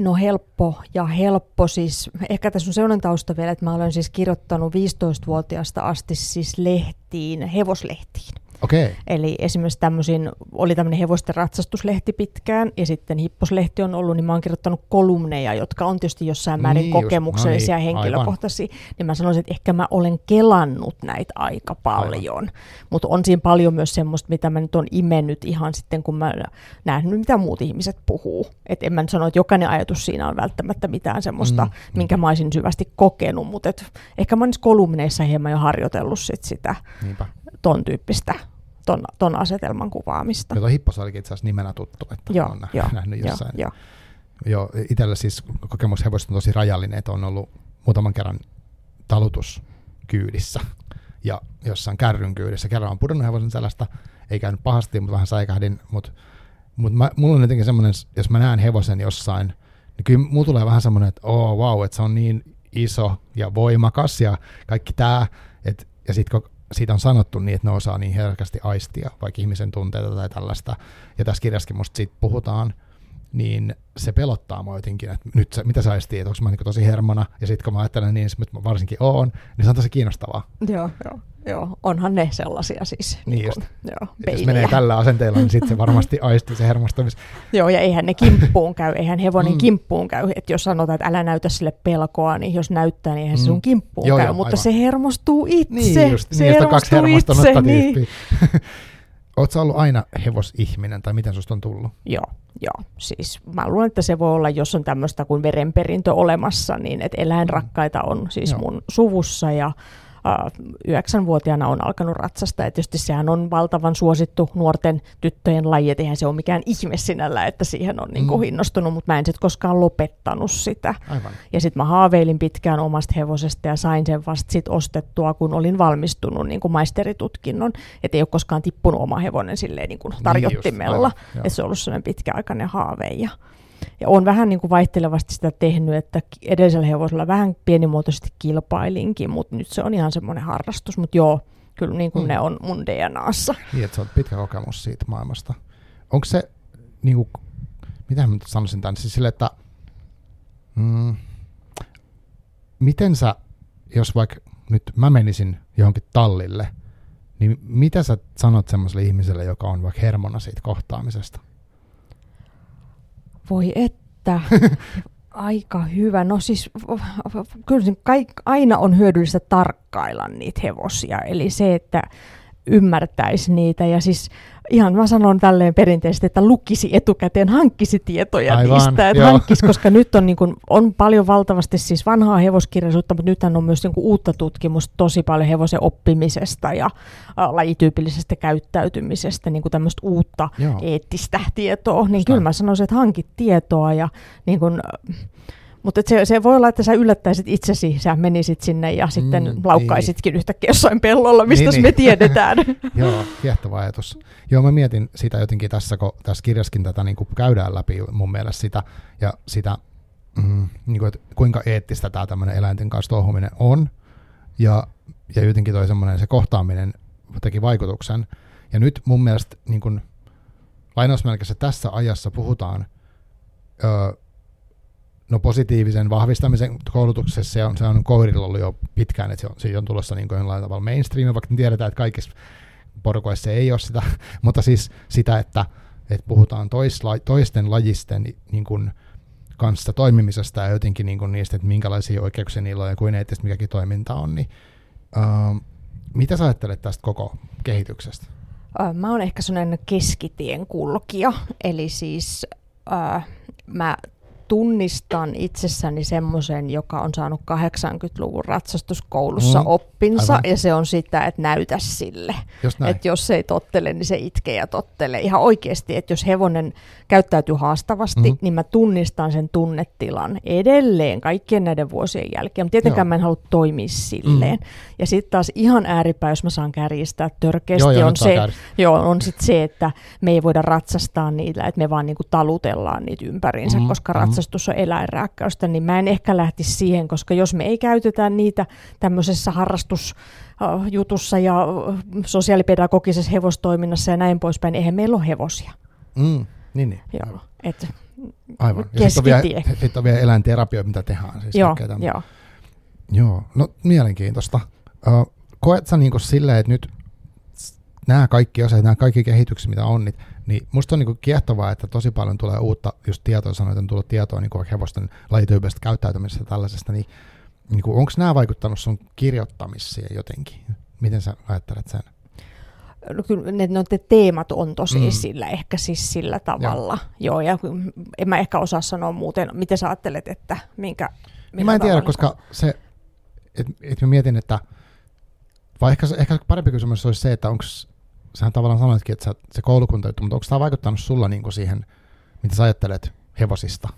Speaker 2: no helppo ja helppo siis, ehkä tässä on sellainen tausta vielä, että mä olen siis kirjoittanut 15-vuotiaasta asti siis lehtiin, hevoslehtiin.
Speaker 1: Okay.
Speaker 2: Eli esimerkiksi tämmöisiin, oli tämmöinen hevosten ratsastuslehti pitkään, ja sitten hipposlehti on ollut, niin mä oon kirjoittanut kolumneja, jotka on tietysti jossain määrin
Speaker 1: Niin
Speaker 2: niin
Speaker 1: just,
Speaker 2: kokemuksellisia
Speaker 1: no
Speaker 2: ja
Speaker 1: niin,
Speaker 2: henkilökohtaisia, niin mä sanoisin, että ehkä mä olen kelannut näitä aika paljon. Mutta on siinä paljon myös semmoista, mitä mä nyt on imennyt ihan sitten, kun mä nähnyt, mitä muut ihmiset puhuu. Että en mä nyt sano, että jokainen ajatus siinä on välttämättä mitään semmoista,
Speaker 1: Mm,
Speaker 2: mm, minkä mä olisin syvästi kokenut, mutta ehkä mä oon kolumneissa hieman jo harjoitellut sit sitä
Speaker 1: Niinpä.
Speaker 2: Ton tyyppistä, ton, ton asetelman kuvaamista.
Speaker 1: Ja tuo hippos olikin itse asiassa nimenä tuttu, että
Speaker 2: Joo,
Speaker 1: olen
Speaker 2: joo,
Speaker 1: nähnyt
Speaker 2: Joo,
Speaker 1: jossain.
Speaker 2: joo.
Speaker 1: Joo, itsellä siis kokemus hevosista on tosi rajallinen, että on ollut muutaman kerran talutuskyydissä ja jossain kärryn kyydissä. Kerran on pudonnut hevosen selästä, ei käynyt pahasti, mutta vähän säikähdin, mutta mut mulla on jotenkin semmoinen, jos mä näen hevosen jossain, niin kyllä mulla tulee vähän semmoinen, että oh wow, että se on niin iso ja voimakas ja kaikki tämä, että, ja sitten kun siitä on sanottu niin, että ne osaa niin herkästi aistia, vaikka ihmisen tunteita tai tällaista, ja tässä kirjassakin musta siitä puhutaan, niin se pelottaa mua jotenkin, että nyt se, mitä sä aistii, että onko mä niin tosi hermona, ja sitten kun mä ajattelen niin, että mä varsinkin oon, niin se on tosi kiinnostavaa.
Speaker 2: Joo, joo, joo. Onhan ne sellaisia siis.
Speaker 1: Niin
Speaker 2: kun-
Speaker 1: just.
Speaker 2: Joo,
Speaker 1: jos menee tällä asenteella, niin sitten se varmasti aistii se hermostumis.
Speaker 2: Joo, ja eihän ne kimppuun käy, eihän hevonen
Speaker 1: Mm.
Speaker 2: kimppuun käy. Että jos sanotaan, että älä näytä sille pelkoa, niin jos näyttää, niin eihän se
Speaker 1: Mm.
Speaker 2: sun kimppuun
Speaker 1: Joo,
Speaker 2: käy.
Speaker 1: joo,
Speaker 2: mutta
Speaker 1: aivan.
Speaker 2: se hermostuu itse.
Speaker 1: Niin just,
Speaker 2: se
Speaker 1: niin, on kaksi
Speaker 2: hermostuu
Speaker 1: hermostunutta
Speaker 2: niin.
Speaker 1: sä ollut aina hevosihminen, tai miten susta on tullut?
Speaker 2: Joo, joo. Siis mä luulen, että se voi olla, jos on tämmöistä kuin verenperintö olemassa, niin että eläinrakkaita on siis
Speaker 1: Joo.
Speaker 2: mun suvussa ja yhdeksänvuotiaana on alkanut ratsastaa. Ja tietysti sehän on valtavan suosittu nuorten tyttöjen laji, et eihän se ole mikään ihme sinällä, että siihen on niin
Speaker 1: Mm.
Speaker 2: innostunut, mutta mä en sitten koskaan lopettanut sitä.
Speaker 1: Aivan.
Speaker 2: Ja sitten mä haaveilin pitkään omasta hevosesta ja sain sen vasta sit ostettua, kun olin valmistunut niin kuin maisteritutkinnon. Että ei ole koskaan tippunut oma hevonen silleen niin kuin tarjottimella.
Speaker 1: Niin just, aivan,
Speaker 2: että se on ollut sellainen pitkäaikainen haave. Ja, ja olen vähän niin kuin vaihtelevasti sitä tehnyt, että edellisellä hevosella vähän pienimuotoisesti kilpailinkin, mutta nyt se on ihan semmoinen harrastus. Mutta joo, kyllä niin kuin
Speaker 1: Mm.
Speaker 2: ne on mun DNAssa.
Speaker 1: Niin, että sä oot pitkä kokemus siitä maailmasta. Onko se, niin kuin, mitä mä nyt sanoisin tämän, siis sille, että mm, miten sä, jos vaikka nyt mä menisin johonkin tallille, niin mitä sä sanot semmoiselle ihmiselle, joka on vaikka hermona siitä kohtaamisesta?
Speaker 2: Voi että, aika hyvä. No siis kyllä kaik, aina on hyödyllistä tarkkailla niitä hevosia. Eli se, että ymmärtäisi niitä ja siis ihan mä sanon tälleen perinteisesti, että lukisi etukäteen, hankkisi tietoja
Speaker 1: Aivan,
Speaker 2: niistä, että
Speaker 1: joo.
Speaker 2: hankkisi, koska nyt on, niin kuin, on paljon valtavasti siis vanhaa hevoskirjallisuutta, mutta nythän on myös niin kuin uutta tutkimusta tosi paljon hevosen oppimisesta ja ä, lajityypillisestä käyttäytymisestä, niin kuin tämmöistä uutta
Speaker 1: Joo.
Speaker 2: eettistä tietoa, niin
Speaker 1: Just
Speaker 2: kyllä mä sanoisin, että hankit tietoa ja niin kun, mutta se, se voi olla, että sä yllättäisit itsesi, sä menisit sinne ja sitten
Speaker 1: Mm,
Speaker 2: laukkaisitkin yhtäkkiä jossain pellolla, mistä
Speaker 1: Niin,
Speaker 2: niin,
Speaker 1: niin.
Speaker 2: me tiedetään.
Speaker 1: Joo, kiehtova ajatus. Joo, mä mietin sitä jotenkin tässä, kun tässä kirjaskin tätä niin kuin käydään läpi mun mielestä sitä, ja sitä, mm, niin kuin, että kuinka eettistä tämä tämmöinen eläinten kanssa touhuminen on, ja, ja jotenkin toi semmoinen se kohtaaminen teki vaikutuksen. Ja nyt mun mielestä niin kuin, lainausmerkissä tässä ajassa puhutaan öö, no positiivisen vahvistamisen koulutuksessa se on, se on koirilla ollut jo pitkään, että se on, se on tulossa niin kuin jollain tavalla mainstream, vaikka tiedetään, että kaikissa porukoissa ei ole sitä, mutta siis sitä, että, että puhutaan toisla, toisten lajisten niin kuin kanssa toimimisesta ja jotenkin niin kuin niistä, että minkälaisia oikeuksia niillä on ja kuin eettistä mikäkin toiminta on, niin uh, mitä sä ajattelet tästä koko kehityksestä?
Speaker 2: Ö, Mä oon ehkä sellainen keskitien kulkija, eli siis ö, mä tunnistan itsessäni semmoisen, joka on saanut 80-luvun ratsastuskoulussa
Speaker 1: Mm,
Speaker 2: oppinsa,
Speaker 1: aivan.
Speaker 2: ja se on sitä, että näytä sille. Että jos se ei tottele, niin se itkee ja tottelee. Ihan oikeasti, että jos hevonen käyttäytyy haastavasti, mm-hmm. niin mä tunnistan sen tunnetilan edelleen kaikkien näiden vuosien jälkeen. Mutta tietenkään
Speaker 1: Joo.
Speaker 2: mä en halua toimia silleen.
Speaker 1: Mhm.
Speaker 2: Ja sitten taas ihan ääripää, jos mä saan kärjistää törkeästi,
Speaker 1: Joo, joo,
Speaker 2: on, se, joo, on sit se, että me ei voida ratsastaa niitä, että me vaan niinku talutellaan niitä ympäriinsä, mm, koska
Speaker 1: mhm.
Speaker 2: Ratsastus on eläinrääkkäystä, niin mä en ehkä lähtisi siihen, koska jos me ei käytetä niitä tämmöisessä harrastusjutussa ja sosiaalipedagogisessa hevostoiminnassa ja näin poispäin, niin eihän meillä ole hevosia.
Speaker 1: Mm, niin, niin.
Speaker 2: Joo.
Speaker 1: Aivan.
Speaker 2: Et,
Speaker 1: Aivan. Ja sitten on, vielä, sit on vielä eläinterapioita, mitä tehdään. Siis
Speaker 2: joo, joo.
Speaker 1: Joo, no mielenkiintoista. Koet sä niinku silleen, että nyt nämä kaikki asiat, nämä kaikki kehitykset, mitä on, niin, niin musta on niinku kiehtovaa, että tosi paljon tulee uutta just tietoa, sanoit, on tullut tietoa niinku vaikka hevosten lajityyppisestä käyttäytymisestä ja tällaisesta, niin niinku, onko nämä vaikuttanut sun kirjoittamiseen jotenkin? Miten sä ajattelet sen?
Speaker 2: No, kyllä ne, ne teemat on tosi
Speaker 1: Mm.
Speaker 2: esillä, ehkä siis sillä tavalla. Joo, ja en mä ehkä osaa sanoa muuten, miten sä ajattelet, että minkä...
Speaker 1: Niin mä en tiedä,
Speaker 2: tavalla-
Speaker 1: koska se, että et mä mietin, että vai ehkä, ehkä parempi kysymys olisi se, että onko, sähän tavallaan sanoitkin, että sä, se koulukunta, mutta onko tämä vaikuttanut sulla niinku siihen, mitä sä ajattelet hevosista?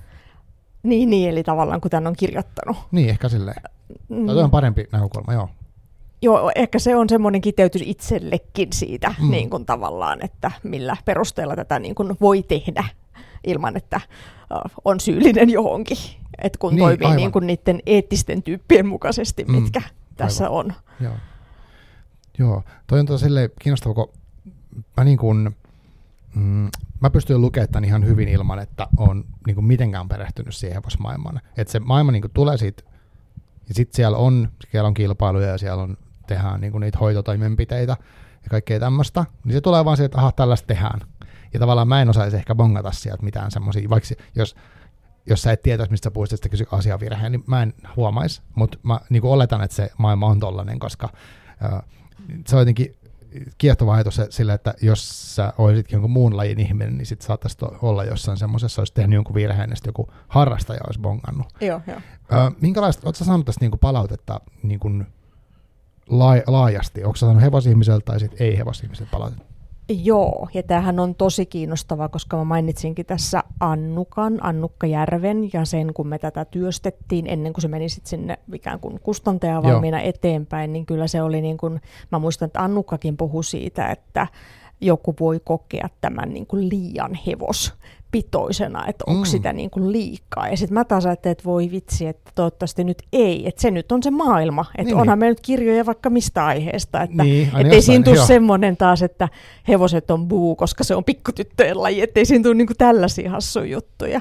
Speaker 2: Niin, niin, eli tavallaan kun tämän on kirjoittanut.
Speaker 1: Niin, ehkä silleen.
Speaker 2: Mm.
Speaker 1: Toi on parempi näkökulma, joo.
Speaker 2: Joo, ehkä se on semmoinen kiteytys itsellekin siitä
Speaker 1: Mm.
Speaker 2: mm. niin kuin tavallaan, että millä perusteella tätä niin kuin voi tehdä ilman, että on syyllinen johonkin. Että kun
Speaker 1: Niin,
Speaker 2: niin, toimii
Speaker 1: aivan.
Speaker 2: niin kuin niiden eettisten tyyppien mukaisesti,
Speaker 1: Mm,
Speaker 2: mitkä tässä on.
Speaker 1: Joo. Joo, toi on tota silleen kiinnostava, kun mä niin kuin, mm, mä pystyn lukemaan tämän ihan hyvin ilman, että on niin kuin mitenkään perehtynyt siihen hevosmaailmaan. Että se maailma niin tulee siitä, ja sitten siellä on, siellä on kilpailuja ja siellä on, tehdään niin niitä hoitotoimenpiteitä ja kaikkea tämmöistä, niin se tulee vaan siitä, että aha, tällaista tehdään. Ja tavallaan mä en osaisi ehkä bongata sieltä mitään semmoisia, vaikka jos, jos sä et tietäisi, mistä sä puhuisit, että kysy asiavirheen, niin mä en huomaisi, mutta mä niin oletan, että se maailma on tollainen, koska äh, se on jotenkin kiehtova ajatus se- sillä, että jos sä olisitkin jonkun muun lajin ihminen, niin sit saattaisi olla jossain semmoisessa, olisi tehnyt jonkun virheen, ja sitten joku harrastaja olisi bongannut.
Speaker 2: Joo, joo.
Speaker 1: Ö, minkälaista, ootko sä saanut tästä niinku palautetta niinku laa- laajasti? Onko sä saanut hevosihmiseltä tai sit ei hevosihmiseltä palautetta?
Speaker 2: Joo, ja tämähän on tosi kiinnostavaa, koska mä mainitsinkin tässä Annukan, Annukka Järven, ja sen kun me tätä työstettiin ennen kuin se meni sitten sinne ikään kuin kustantaja valmiina eteenpäin, niin kyllä se oli niin kuin, mä muistan, että Annukkakin puhui siitä, että joku voi kokea tämän niin kuin liian hevospitoisena, että onko
Speaker 1: Mm.
Speaker 2: sitä niin kuin liikaa. Ja sitten mä taas ajattelin, että voi vitsi, että toivottavasti nyt ei, että se nyt on se maailma. Että
Speaker 1: Niin,
Speaker 2: niin, onhan
Speaker 1: niin.
Speaker 2: meillä nyt kirjoja vaikka mistä aiheesta, että
Speaker 1: Niin,
Speaker 2: et ei
Speaker 1: jossain,
Speaker 2: siinä tule semmoinen taas, että hevoset on buu, koska se on pikkutyttöjen laji, ettei siinä tule niinku tällaisia hassuja juttuja.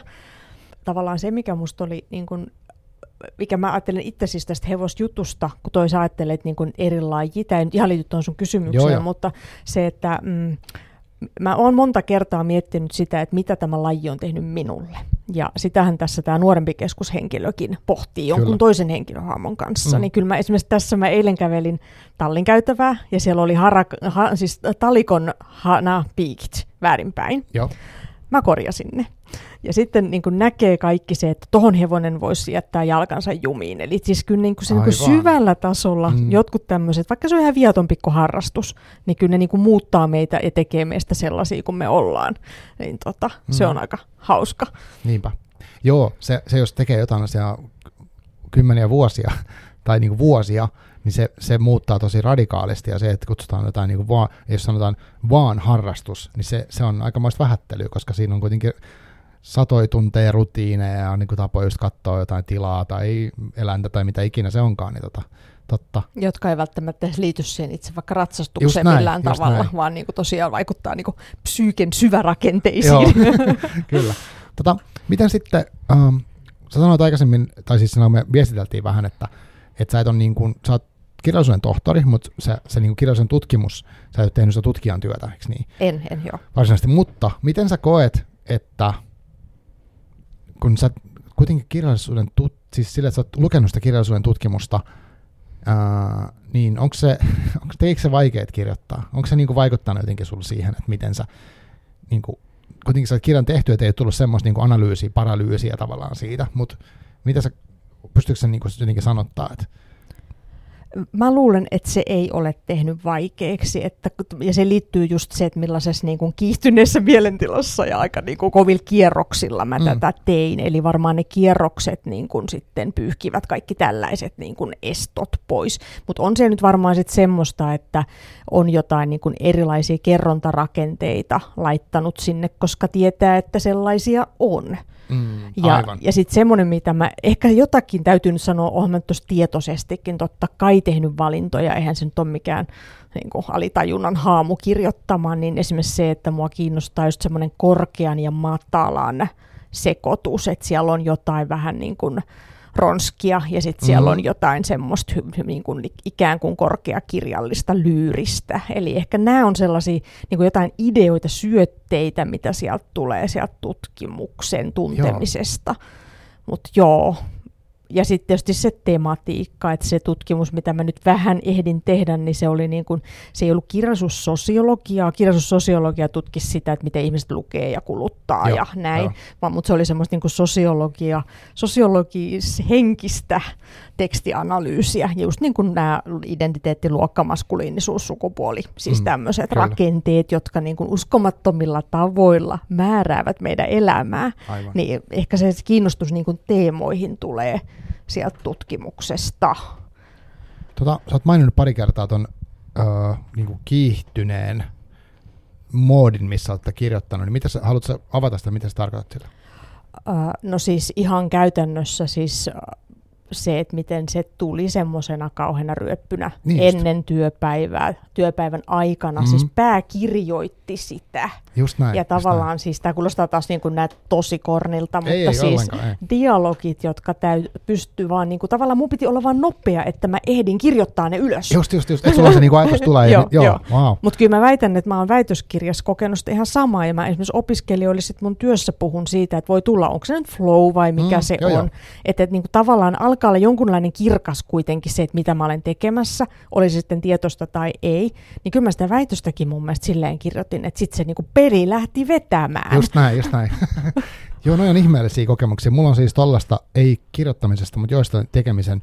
Speaker 2: Tavallaan se, mikä musta oli, niinku, mikä mä ajattelen itse siis tästä hevosjutusta, kun toi sä ajattelet eri tämä ei nyt ihan liity tuon sun kysymykseen,
Speaker 1: Joo, joo.
Speaker 2: mutta se, että mm, mä oon monta kertaa miettinyt sitä, että mitä tämä laji on tehnyt minulle. Ja sitähän tässä tämä nuorempi keskushenkilökin pohtii jonkun
Speaker 1: Kyllä.
Speaker 2: toisen henkilöhahmon kanssa.
Speaker 1: Mm.
Speaker 2: Mm. Niin kyllä mä esimerkiksi tässä mä eilen kävelin tallin käytävää ja siellä oli harak, ha, siis talikon hana piikit väärinpäin.
Speaker 1: Joo.
Speaker 2: Mä korjasin ne. Ja sitten niin kuin näkee kaikki se, että tohon hevonen voisi jättää jalkansa jumiin. Eli siis kyllä niin kuin se niin kuin syvällä tasolla
Speaker 1: Mm.
Speaker 2: jotkut tämmöiset, vaikka se on ihan viaton pikku harrastus, niin kyllä ne niin kuin muuttaa meitä ja tekee meistä sellaisia kuin me ollaan. Niin tota, mm. se on aika hauska.
Speaker 1: Niinpä. Joo, se, se jos tekee jotain asiaa kymmeniä vuosia tai niinku vuosia, niin se, se muuttaa tosi radikaalisti ja se, että kutsutaan jotain niinku vaan, jos sanotaan vaan harrastus, niin se, se on aikamoista vähättelyä, koska siinä on kuitenkin satoja tunteja rutiineja ja niinku tapoja just katsoa jotain tilaa tai eläintä tai mitä ikinä se onkaan, niin tota, totta.
Speaker 2: Jotka ei välttämättä edes liity siihen itse vaikka ratsastukseen
Speaker 1: näin,
Speaker 2: millään tavalla,
Speaker 1: näin.
Speaker 2: vaan niin kuin tosiaan vaikuttaa niin kuin psyyken syvärakenteisiin.
Speaker 1: Joo, kyllä. Tota, miten sitten, ähm, sä sanoit aikaisemmin, tai siis me viestiteltiin vähän, että, että sä et ole niin kuin, sä oot kirjallisuuden tohtori, mutta se, se niin kirjallisuuden tutkimus, sä et ole tehnyt sitä tutkijan työtä, eikö niin?
Speaker 2: en, en joo.
Speaker 1: Varsinaisesti, mutta miten sä koet, että kun sä kuitenkin kirjallisuuden, tut, siis sillä, että sä oot lukenut sitä kirjallisuuden tutkimusta ää, niin onko se, onko, teikö se vaikeet kirjoittaa? Onko se niin kuin vaikuttanut jotenkin sulle siihen, että miten sä, niin kuin, kuitenkin sä kirjan tehty, että ei tullut semmoista niin kuin analyysiä, paralyysiä tavallaan siitä, mutta mitä sä, pystytkö sä niin kuin jotenkin sanottaa, että
Speaker 2: Mä luulen, että se ei ole tehnyt vaikeaksi, että, ja se liittyy just se, että millaisessa niin kuin kiihtyneessä mielentilassa ja aika niin kuin kovilla kierroksilla mä mm. tätä tein. Eli varmaan ne kierrokset niin kuin sitten pyyhkivät kaikki tällaiset niin kuin estot pois. Mutta on se nyt varmaan sitten semmoista, että on jotain niin kuin erilaisia kerrontarakenteita laittanut sinne, koska tietää, että sellaisia on.
Speaker 1: Mm,
Speaker 2: ja ja sitten semmoinen, mitä mä ehkä jotakin täytyy nyt sanoa, olen mä tuossa tietoisestikin totta kai tehnyt valintoja, eihän se nyt ole mikään niin kuin alitajunnan haamu kirjoittamaan, niin esimerkiksi se, että mua kiinnostaa just semmoinen korkean ja matalan sekoitus, että siellä on jotain vähän niin kuin ronskia ja sitten siellä mm. on jotain semmoista niin kuin, ikään kuin korkeakirjallista lyyristä. Eli ehkä nämä on sellaisia niin kuin jotain ideoita, syötteitä, mitä sieltä tulee sieltä tutkimuksen tuntemisesta. Mutta joo, ja sitten tietysti se tematiikka, että se tutkimus, mitä mä nyt vähän ehdin tehdä, niin se oli niin kuin, se ei ollut kirjallisuussosiologiaa. Kirjallisuussosiologia tutkisi sitä, että miten ihmiset lukee ja kuluttaa Joo, ja näin, vaan, mutta se oli semmoista niin kuin sosiologia, sosiologis-henkistä tekstianalyysiä, just niin kuin nämä identiteettiluokka, maskuliinisuus, sukupuoli, siis mm, tämmöiset kyllä. rakenteet, jotka niin kuin uskomattomilla tavoilla määräävät meidän elämää, Aivan. niin ehkä se kiinnostus niin kuin teemoihin tulee sieltä tutkimuksesta.
Speaker 1: Tota, sä oot maininnut pari kertaa ton öö, niin kuin kiihtyneen moodin, missä olette kirjoittanut, niin mitä sä, haluatko avata sitä, mitä sä tarkoitat sillä?
Speaker 2: No siis ihan käytännössä siis se, että miten se tuli semmoisena kauheana ryöppynä niin ennen työpäivää, työpäivän aikana. Mm-hmm. Siis pää kirjoitti sitä.
Speaker 1: Just näin.
Speaker 2: Ja tavallaan näin. siis tämä kuulostaa taas niin kuin näet tosi kornilta, mutta ei, siis ei. dialogit, jotka täy, pystyy vaan niin kuin, tavallaan mun piti olla vaan nopea, että mä ehdin kirjoittaa ne ylös.
Speaker 1: Just, just, just. Että sulla se niin kuin ajatus tulee. joo, joo. joo. Wow.
Speaker 2: Mutta kyllä mä väitän, että mä oon väitöskirjassa kokenut sitä ihan samaa ja mä esimerkiksi opiskelijoille sit mun työssä puhun siitä, että voi tulla, onko se nyt flow vai mikä mm, se joo, on. Että et, niin kuin, tavallaan alkaa olla jonkunlainen kirkas kuitenkin se, että mitä mä olen tekemässä, oli se sitten tietoista tai ei, niin kyllä mä sitä väitöstäkin mun mielestä silleen kirjoitin, että sitten se niinku peli lähti vetämään.
Speaker 1: Just näin, just näin. Joo, noin on ihmeellisiä kokemuksia. Mulla on siis tollasta, ei kirjoittamisesta, mutta joista tekemisen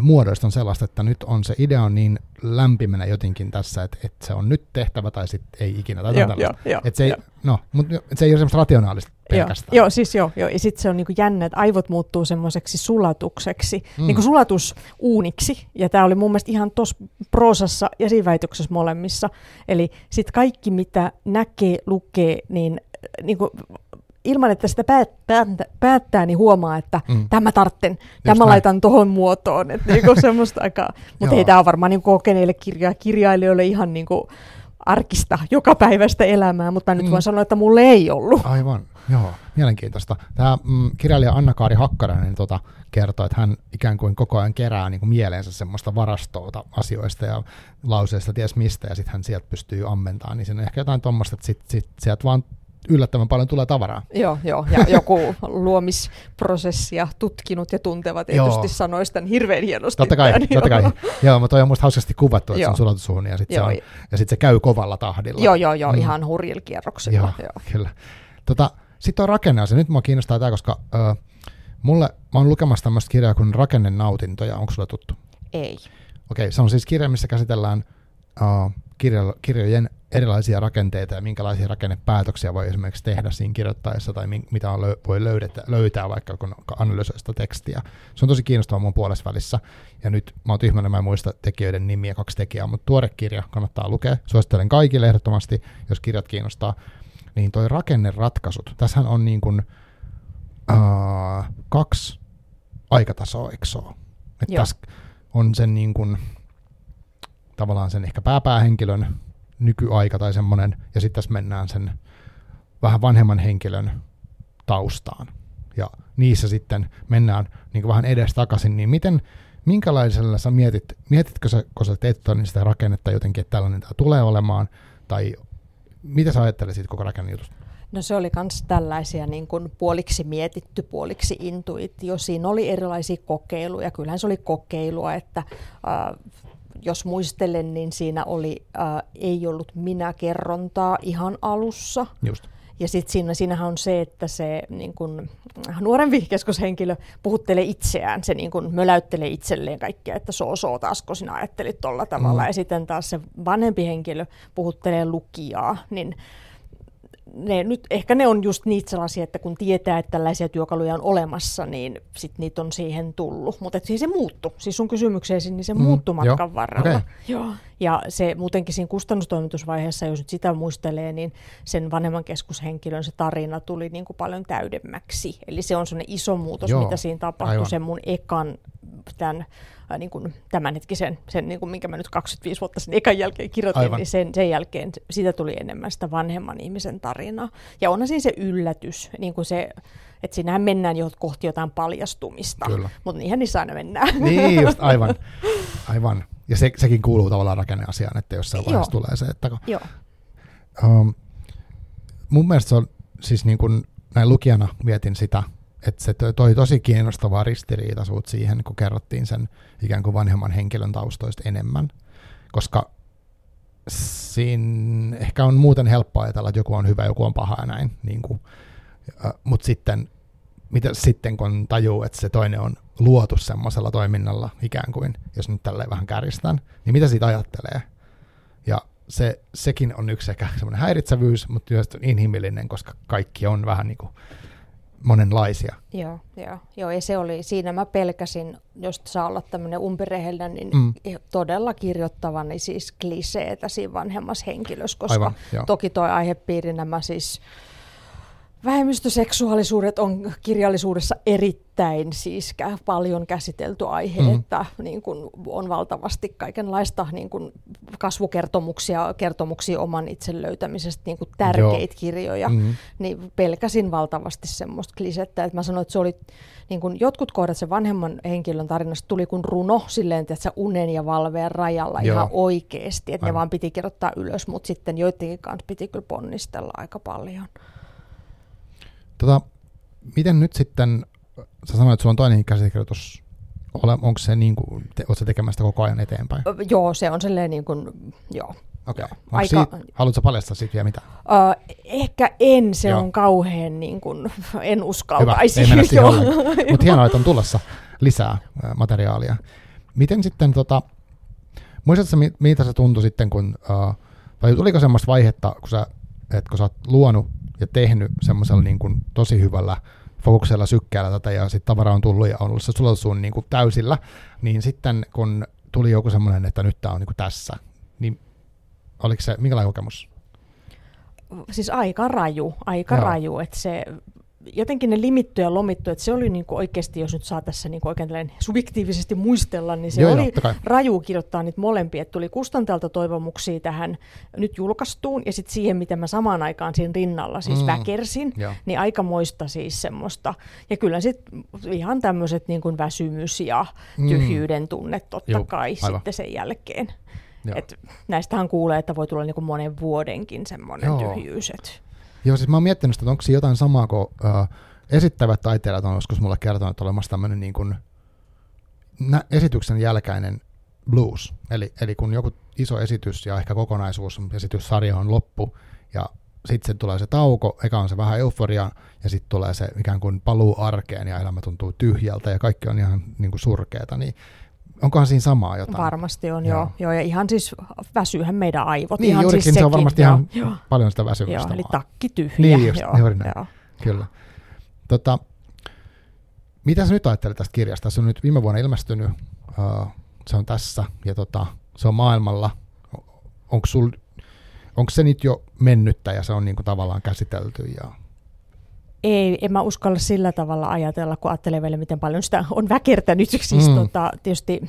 Speaker 1: muodoista on sellaista, että nyt on se idea on niin lämpimänä jotenkin tässä, että, että se on nyt tehtävä tai sitten ei ikinä. Tai joo, joo, joo, että se, ei, No, mutta se ei ole semmoista rationaalista pelkästään.
Speaker 2: Joo, joo siis joo, joo. ja sitten se on niinku jännä, että aivot muuttuu semmoiseksi sulatukseksi, mm. niinku sulatusuuniksi, ja tämä oli mun mielestä ihan tuossa proosassa ja siinä väitöksessä molemmissa. Eli sitten kaikki, mitä näkee, lukee, niin niinku ilman, että sitä päät, päättää, päättää, niin huomaa, että mm. tämä tartten, tämä näin. laitan tuohon muotoon. Että niinku semmoista aikaa. Mutta ei tämä on varmaan niinku kokeneille kirja, kirjailijoille ihan niinku arkista, jokapäiväistä elämää, mutta nyt mm. voin sanoa, että mulle ei ollut.
Speaker 1: Aivan, joo, mielenkiintoista. Tämä mm, kirjailija Anna-Kaari Hakkarainen niin tota, kertoo, että hän ikään kuin koko ajan kerää niin kuin mieleensä semmoista varastoa asioista ja lauseista ties mistä, ja sitten hän sieltä pystyy ammentamaan, niin siinä on ehkä jotain tuommoista, että sit, sit, sieltä vaan yllättävän paljon tulee tavaraa.
Speaker 2: Joo, joo. ja joku luomisprosessia tutkinut ja tunteva tietysti sanoisi tämän hirveän hienosti.
Speaker 1: Totta kai, tämän, totta kai. joo, mutta toi on musta hauskasti kuvattu, että joo. se on ja sitten se, ja sit se käy kovalla tahdilla.
Speaker 2: Joo, joo, joo, mm. ihan hurjilla kierroksilla. Joo, joo.
Speaker 1: kyllä. Tota, sitten on rakenneasia. Nyt mua kiinnostaa tämä, koska ö, mulle, mä oon lukemassa tämmöistä kirjaa kuin Rakennenautintoja. Onko sulle tuttu?
Speaker 2: Ei.
Speaker 1: Okei, se on siis kirja, missä käsitellään kirjo, kirjojen erilaisia rakenteita ja minkälaisia rakennepäätöksiä voi esimerkiksi tehdä siinä kirjoittaessa tai mi- mitä on lö- voi löydetä, löytää vaikka kun analysoi sitä tekstiä. Se on tosi kiinnostavaa mun puolessa välissä. Ja nyt mä oon tyhmänä, mä en muista tekijöiden nimiä, kaksi tekijää, mutta tuore kirja kannattaa lukea. Suosittelen kaikille ehdottomasti, jos kirjat kiinnostaa. Niin toi rakenneratkaisut. Tässähän on niin kuin, uh, kaksi aikatasoa, eikö? Tässä on sen niin kuin, tavallaan sen ehkä pääpäähenkilön nykyaika tai semmoinen, ja sitten tässä mennään sen vähän vanhemman henkilön taustaan. Ja niissä sitten mennään niin vähän edes takaisin, niin miten, minkälaisella sä mietit, mietitkö sä, kun sä teet niin sitä rakennetta jotenkin, että tällainen tämä tulee olemaan, tai mitä sä ajattelet siitä koko rakennejutusta?
Speaker 2: No se oli myös tällaisia niin kuin puoliksi mietitty, puoliksi intuitio. Siinä oli erilaisia kokeiluja. Kyllähän se oli kokeilua, että äh, jos muistelen, niin siinä oli, äh, ei ollut minä-kerrontaa ihan alussa.
Speaker 1: Just.
Speaker 2: Ja sitten siinä, siinähän on se, että se niin kun, nuorempi keskushenkilö puhuttelee itseään, se niin kun möläyttelee itselleen kaikkea, että soo soo taas, kun sinä ajattelit tuolla tavalla. Mm. Ja sitten taas se vanhempi henkilö puhuttelee lukijaa, niin ne, nyt, ehkä ne on just niitä sellaisia, että kun tietää, että tällaisia työkaluja on olemassa, niin sit niitä on siihen tullut. Mutta siis se muuttu. Siis sun kysymykseesi, niin se mm, muuttu matkan jo. varrella. Okay. Joo. Ja se muutenkin siinä kustannustoimitusvaiheessa, jos nyt sitä muistelee, niin sen vanhemman keskushenkilön se tarina tuli niin kuin paljon täydemmäksi. Eli se on sellainen iso muutos, Joo. mitä siinä tapahtui Aivan. sen mun ekan tämän ää, niin kuin tämänhetkisen, sen, niin kuin, minkä mä nyt 25 vuotta sen ekan jälkeen kirjoitin, Aivan. niin sen, sen jälkeen siitä tuli enemmän sitä vanhemman ihmisen tarinaa. Ja onhan siinä se yllätys, niin kuin se, että siinähän mennään jo kohti jotain paljastumista, Kyllä. mutta niinhän niissä aina mennään.
Speaker 1: Niin, just aivan. aivan. Ja se, sekin kuuluu tavallaan rakenneasiaan, että jos se vaiheessa tulee se, että...
Speaker 2: Joo.
Speaker 1: Um, mun mielestä se on, siis niin kuin näin lukijana mietin sitä, että se toi tosi kiinnostavaa ristiriitaisuutta siihen, kun kerrottiin sen ikään kuin vanhemman henkilön taustoista enemmän, koska siinä ehkä on muuten helppo ajatella, että joku on hyvä, joku on paha ja näin, niin kuin, mutta sitten, mitä sitten kun tajuu, että se toinen on luotu semmoisella toiminnalla ikään kuin, jos nyt tälleen vähän kärjistän, niin mitä siitä ajattelee? Ja se, sekin on yksi ehkä semmoinen häiritsevyys, mutta myös inhimillinen, koska kaikki on vähän niin kuin monenlaisia.
Speaker 2: Joo, joo, joo, ja se oli, siinä mä pelkäsin, jos saa olla tämmöinen umpirehellinen, niin mm. todella kirjoittavani siis kliseetä siinä vanhemmassa henkilössä, koska Aivan, toki toi aihepiiri nämä siis Vähemmistöseksuaalisuudet on kirjallisuudessa erittäin siis paljon käsitelty aihe, mm. että niin kun on valtavasti kaikenlaista niin kun kasvukertomuksia, kertomuksia oman itsen löytämisestä, niin kun tärkeitä Joo. kirjoja, mm. niin pelkäsin valtavasti semmoista klisettä, että mä sanoin, että se oli niin kun jotkut kohdat se vanhemman henkilön tarinasta tuli kuin runo silleen, että se unen ja valveen rajalla Joo. ihan oikeasti, että Aivan. ne vaan piti kirjoittaa ylös, mutta sitten joidenkin kanssa piti kyllä ponnistella aika paljon.
Speaker 1: Tota, miten nyt sitten, sä sanoit, että sulla on toinen käsikirjoitus, onko se niin kuin, te, ootko tekemästä koko ajan eteenpäin?
Speaker 2: Joo, se on silleen niin kuin, joo.
Speaker 1: Okei. Okay. Aika... Siitä, haluatko paljastaa siitä vielä mitä?
Speaker 2: Uh, ehkä en, se Joo. on kauhean, niin kuin, en uskaltaisi.
Speaker 1: Hyvä, ei mennä Mutta hienoa, että on tulossa lisää materiaalia. Miten sitten, tota, muistatko mitä se tuntui sitten, kun, uh, vai tuliko semmoista vaihetta, kun sä, että kun sä oot luonut ja tehnyt semmoisella niin kuin tosi hyvällä fokuksella sykkeellä tätä ja sitten tavara on tullut ja on ollut se sulatus niin kuin täysillä, niin sitten kun tuli joku semmoinen, että nyt tämä on niin kuin tässä, niin oliko se, minkälainen kokemus?
Speaker 2: Siis aika raju, aika Joo. raju, että se jotenkin ne limitty ja lomittu, että se oli niin kuin oikeasti, jos nyt saa tässä niin kuin oikein subjektiivisesti muistella, niin se joo, oli joo, raju kirjoittaa niitä molempia. Että tuli kustantajalta toivomuksia tähän nyt julkaistuun ja sitten siihen, mitä mä samaan aikaan siinä rinnalla siis mm, väkersin, joo. niin aikamoista siis semmoista. Ja kyllä sitten ihan tämmöiset niin kuin väsymys ja mm. tyhjyyden tunne totta joo, kai aivan. sitten sen jälkeen. Et näistähän kuulee, että voi tulla niin kuin monen vuodenkin semmoinen tyhjyys.
Speaker 1: Joo, siis mä oon miettinyt, että onko se jotain samaa kuin uh, esittävät taiteilijat on joskus mulle kertonut, että olemassa tämmöinen niin kuin nä- esityksen jälkäinen blues. Eli, eli kun joku iso esitys ja ehkä kokonaisuus, esityssarja on loppu, ja sitten tulee se tauko, eka on se vähän euforia, ja sitten tulee se ikään kuin paluu arkeen, ja elämä tuntuu tyhjältä, ja kaikki on ihan niin kuin surkeata, niin Onkohan siinä samaa jotain?
Speaker 2: Varmasti on, joo. joo. joo ja ihan siis väsyyhän meidän aivot.
Speaker 1: Niin,
Speaker 2: ihan
Speaker 1: juurikin
Speaker 2: siis
Speaker 1: se on varmasti ihan joo. paljon sitä väsymystä.
Speaker 2: Joo, eli takki tyhjä.
Speaker 1: Niin, just, joo, juuri näin. Joo. Kyllä. Tota, mitä sä nyt ajattelet tästä kirjasta? Se on nyt viime vuonna ilmestynyt, uh, se on tässä ja tota, se on maailmalla. Onko, sul, onko se nyt jo mennyttä ja se on niinku tavallaan käsitelty? Ja
Speaker 2: ei, en mä uskalla sillä tavalla ajatella, kun ajattelee vielä, miten paljon sitä on väkertänyt. Siis mm. tota, tietysti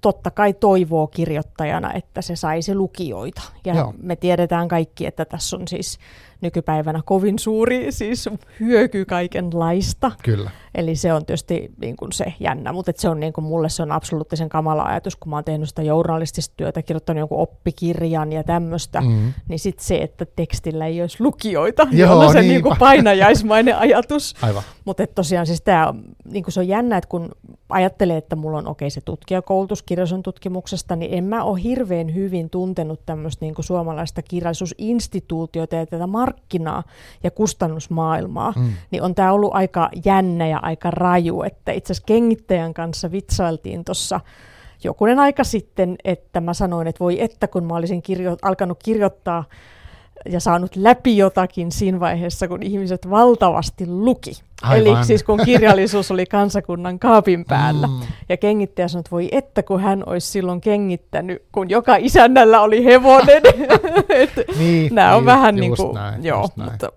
Speaker 2: totta kai toivoo kirjoittajana, että se saisi lukijoita. Ja Joo. me tiedetään kaikki, että tässä on siis nykypäivänä kovin suuri siis hyöky kaikenlaista.
Speaker 1: Kyllä.
Speaker 2: Eli se on tietysti niin kuin se jännä, mutta se on niin kuin mulle se on absoluuttisen kamala ajatus, kun mä oon tehnyt sitä journalistista työtä, kirjoittanut jonkun oppikirjan ja tämmöistä, mm. niin sitten se, että tekstillä ei olisi lukijoita, niin Joo, on se niin kuin painajaismainen ajatus.
Speaker 1: Aivan.
Speaker 2: Mutta tosiaan siis tää, niin kuin se on jännä, että kun ajattelee, että mulla on okei okay, se tutkijakoulutus kirjallisuuden tutkimuksesta, niin en mä ole hirveän hyvin tuntenut tämmöistä niin suomalaista kirjallisuusinstituutiota ja tätä markkinaa ja kustannusmaailmaa, mm. niin on tämä ollut aika jännä ja aika raju, että itse asiassa kengittäjän kanssa vitsailtiin tuossa jokunen aika sitten, että mä sanoin, että voi että kun mä olisin kirjo- alkanut kirjoittaa ja saanut läpi jotakin siinä vaiheessa, kun ihmiset valtavasti luki. Aivan. Eli siis kun kirjallisuus oli kansakunnan kaapin päällä. Mm. Ja kengittäjä sanoi, että voi että kun hän olisi silloin kengittänyt, kun joka isännällä oli hevonen.
Speaker 1: niin,
Speaker 2: Nämä on
Speaker 1: niin,
Speaker 2: vähän niin kuin, näin, joo, näin. mutta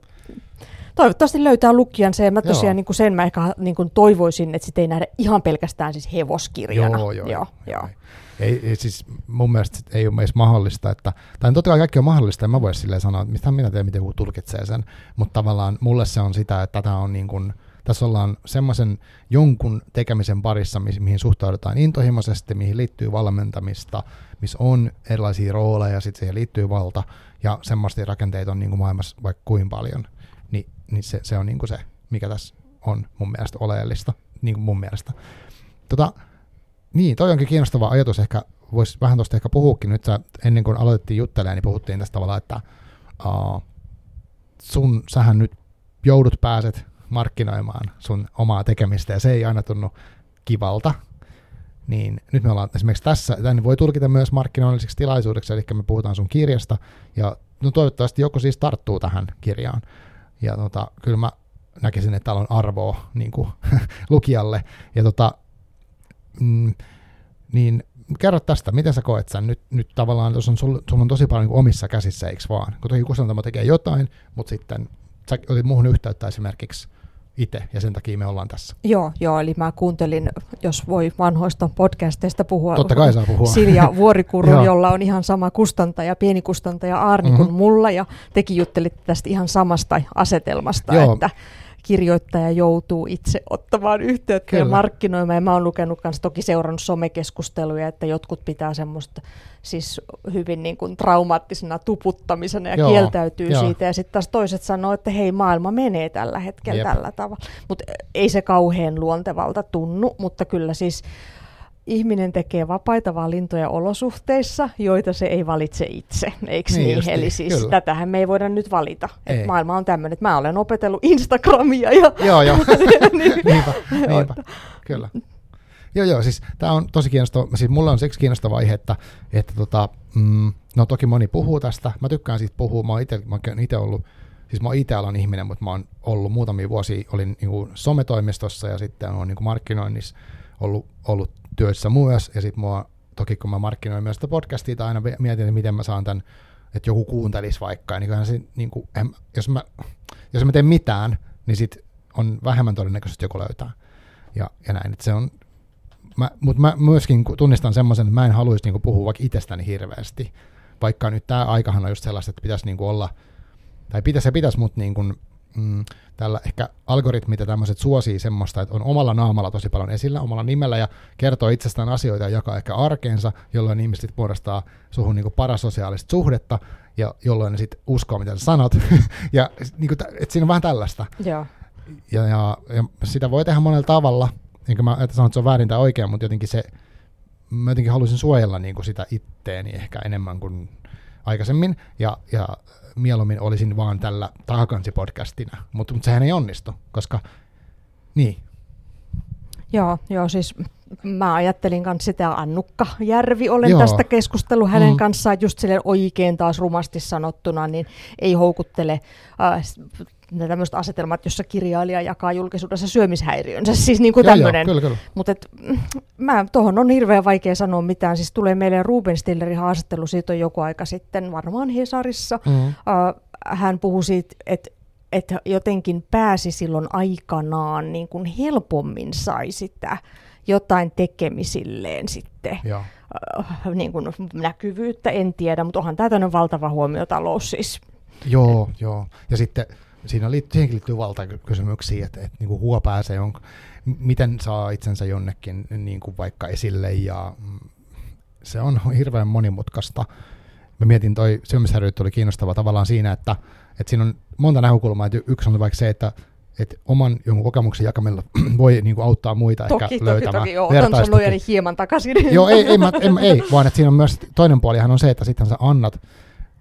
Speaker 2: toivottavasti löytää lukijansa ja mä tosiaan niin kuin sen mä ehkä niin kuin toivoisin, että sitä ei nähdä ihan pelkästään siis hevoskirjana.
Speaker 1: Joo, joo, joo, joo. Ei, ei, siis mun mielestä ei ole edes mahdollista, että, tai totta kai kaikki on mahdollista, en mä voi silleen sanoa, että mitä minä teen, miten joku tulkitsee sen, mutta tavallaan mulle se on sitä, että tätä on niin kuin, tässä ollaan semmoisen jonkun tekemisen parissa, mihin suhtaudutaan intohimoisesti, mihin liittyy valmentamista, missä on erilaisia rooleja, sitten siihen liittyy valta, ja semmoisia rakenteita on niin kuin maailmassa vaikka kuin paljon niin se, se on niin kuin se, mikä tässä on mun mielestä oleellista, niin kuin mun mielestä. Tota, niin, toi onkin kiinnostava ajatus, ehkä voisi vähän tuosta ehkä puhuukin nyt, sä, ennen kuin aloitettiin juttelemaan, niin puhuttiin tästä tavalla, että uh, sun, sähän nyt joudut pääset markkinoimaan sun omaa tekemistä, ja se ei aina tunnu kivalta, niin nyt me ollaan esimerkiksi tässä, tämän voi tulkita myös markkinoilliseksi tilaisuudeksi, eli me puhutaan sun kirjasta, ja no toivottavasti joku siis tarttuu tähän kirjaan. Ja tota, kyllä mä näkisin, että täällä on arvoa niin kuin, lukijalle. Ja tota, mm, niin kerro tästä, miten sä koet sen? Nyt, nyt tavallaan, jos on, sulla, sul on tosi paljon niin omissa käsissä, eikö vaan? Kun toki kustantamo tekee jotain, mutta sitten sä otit muuhun yhteyttä esimerkiksi itse, ja sen takia me ollaan tässä.
Speaker 2: Joo, joo, eli mä kuuntelin, jos voi vanhoista podcasteista puhua.
Speaker 1: Totta kai saa puhua.
Speaker 2: Silja Vuorikuru, jolla on ihan sama kustantaja, pieni kustantaja Arni mm-hmm. kuin mulla, ja tekin juttelitte tästä ihan samasta asetelmasta, joo. että kirjoittaja joutuu itse ottamaan yhteyttä Kyllä. ja markkinoimaan. Ja mä oon lukenut myös toki seurannut somekeskusteluja, että jotkut pitää semmoista siis hyvin niin kuin traumaattisena tuputtamisena ja Joo, kieltäytyy jo. siitä. Ja sitten taas toiset sanoo, että hei, maailma menee tällä hetkellä Jep. tällä tavalla. Mutta ei se kauhean luontevalta tunnu, mutta kyllä siis ihminen tekee vapaita valintoja olosuhteissa, joita se ei valitse itse, eikö niin? niin? Eli siis kyllä. tätähän me ei voida nyt valita. Et maailma on tämmöinen, että mä olen opetellut Instagramia. Ja
Speaker 1: joo, joo. niin, niinpä, niinpä. kyllä. Joo, joo, siis tämä on tosi kiinnostava, siis mulla on siksi kiinnostava aihe, että, että tota, mm, no toki moni puhuu tästä, mä tykkään siitä puhua, mä oon itse ollut, siis mä oon itse alan ihminen, mutta mä oon ollut muutamia vuosia, olin niin kuin sometoimistossa ja sitten on niin kuin markkinoinnissa ollut, ollut työssä myös, ja sitten mua, toki kun mä markkinoin myös sitä podcastia, tai aina mietin, että miten mä saan tämän, että joku kuuntelisi vaikka, niin se, niin kuin, en, jos, mä, jos mä teen mitään, niin sit on vähemmän todennäköisesti joku löytää. Ja, ja näin, että se on, mä, mutta mä myöskin tunnistan semmoisen, että mä en haluaisi niin puhua vaikka itsestäni hirveästi, vaikka nyt tämä aikahan on just sellaista, että pitäisi niin olla, tai pitäisi ja pitäisi, mutta niin kuin, mm, tällä ehkä algoritmit ja tämmöiset suosii semmoista, että on omalla naamalla tosi paljon esillä, omalla nimellä ja kertoo itsestään asioita ja jakaa ehkä arkeensa, jolloin ihmiset muodostaa suhun niin parasosiaalista suhdetta ja jolloin ne sitten uskoo, mitä sä sanot. ja niin kuin, että siinä on vähän tällaista.
Speaker 2: Joo.
Speaker 1: Ja, ja, ja, sitä voi tehdä monella tavalla, enkä mä että sanon, että se on väärin tai oikein, mutta jotenkin se, mä jotenkin haluaisin suojella niin kuin sitä itteeni ehkä enemmän kuin aikaisemmin, ja, ja mieluummin olisin vaan tällä takakansi-podcastina, mutta, mutta sehän ei onnistu, koska niin.
Speaker 2: Joo, joo, siis mä ajattelin kanssa sitä Annukka Järvi, olen Joo. tästä keskustellut hänen mm. kanssaan just silleen oikein taas rumasti sanottuna, niin ei houkuttele äh, tämmöiset asetelmat, jossa kirjailija jakaa julkisuudessa syömishäiriönsä, siis niin kuin tämmöinen. Mutta mm, mä tuohon on hirveän vaikea sanoa mitään, siis tulee meille Ruben Stillerin haastattelu, siitä on joku aika sitten, varmaan Hesarissa. Mm. Uh, hän puhui siitä, että että jotenkin pääsi silloin aikanaan niin kuin helpommin sai sitä jotain tekemisilleen sitten.
Speaker 1: Joo.
Speaker 2: Äh, niin kuin näkyvyyttä, en tiedä, mutta onhan tämä valtava huomiotalous siis.
Speaker 1: Joo, joo. Ja sitten siinä liittyy, siihenkin liittyy valtakysymyksiä, että, että niin kuin huo pääsee, on, miten saa itsensä jonnekin niin kuin vaikka esille ja mm, se on hirveän monimutkaista. Mä mietin, toi syömishäiriöt oli kiinnostava tavallaan siinä, että, että siinä on monta näkökulmaa. Että yksi on vaikka se, että että oman jonkun kokemuksen jakamilla voi niin kuin auttaa muita
Speaker 2: toki,
Speaker 1: ehkä
Speaker 2: toki,
Speaker 1: löytämään
Speaker 2: toki, joo, otan hieman takaisin.
Speaker 1: Joo, ei, ei, mä, en, ei, vaan että siinä on myös toinen puolihan on se, että sitten sä annat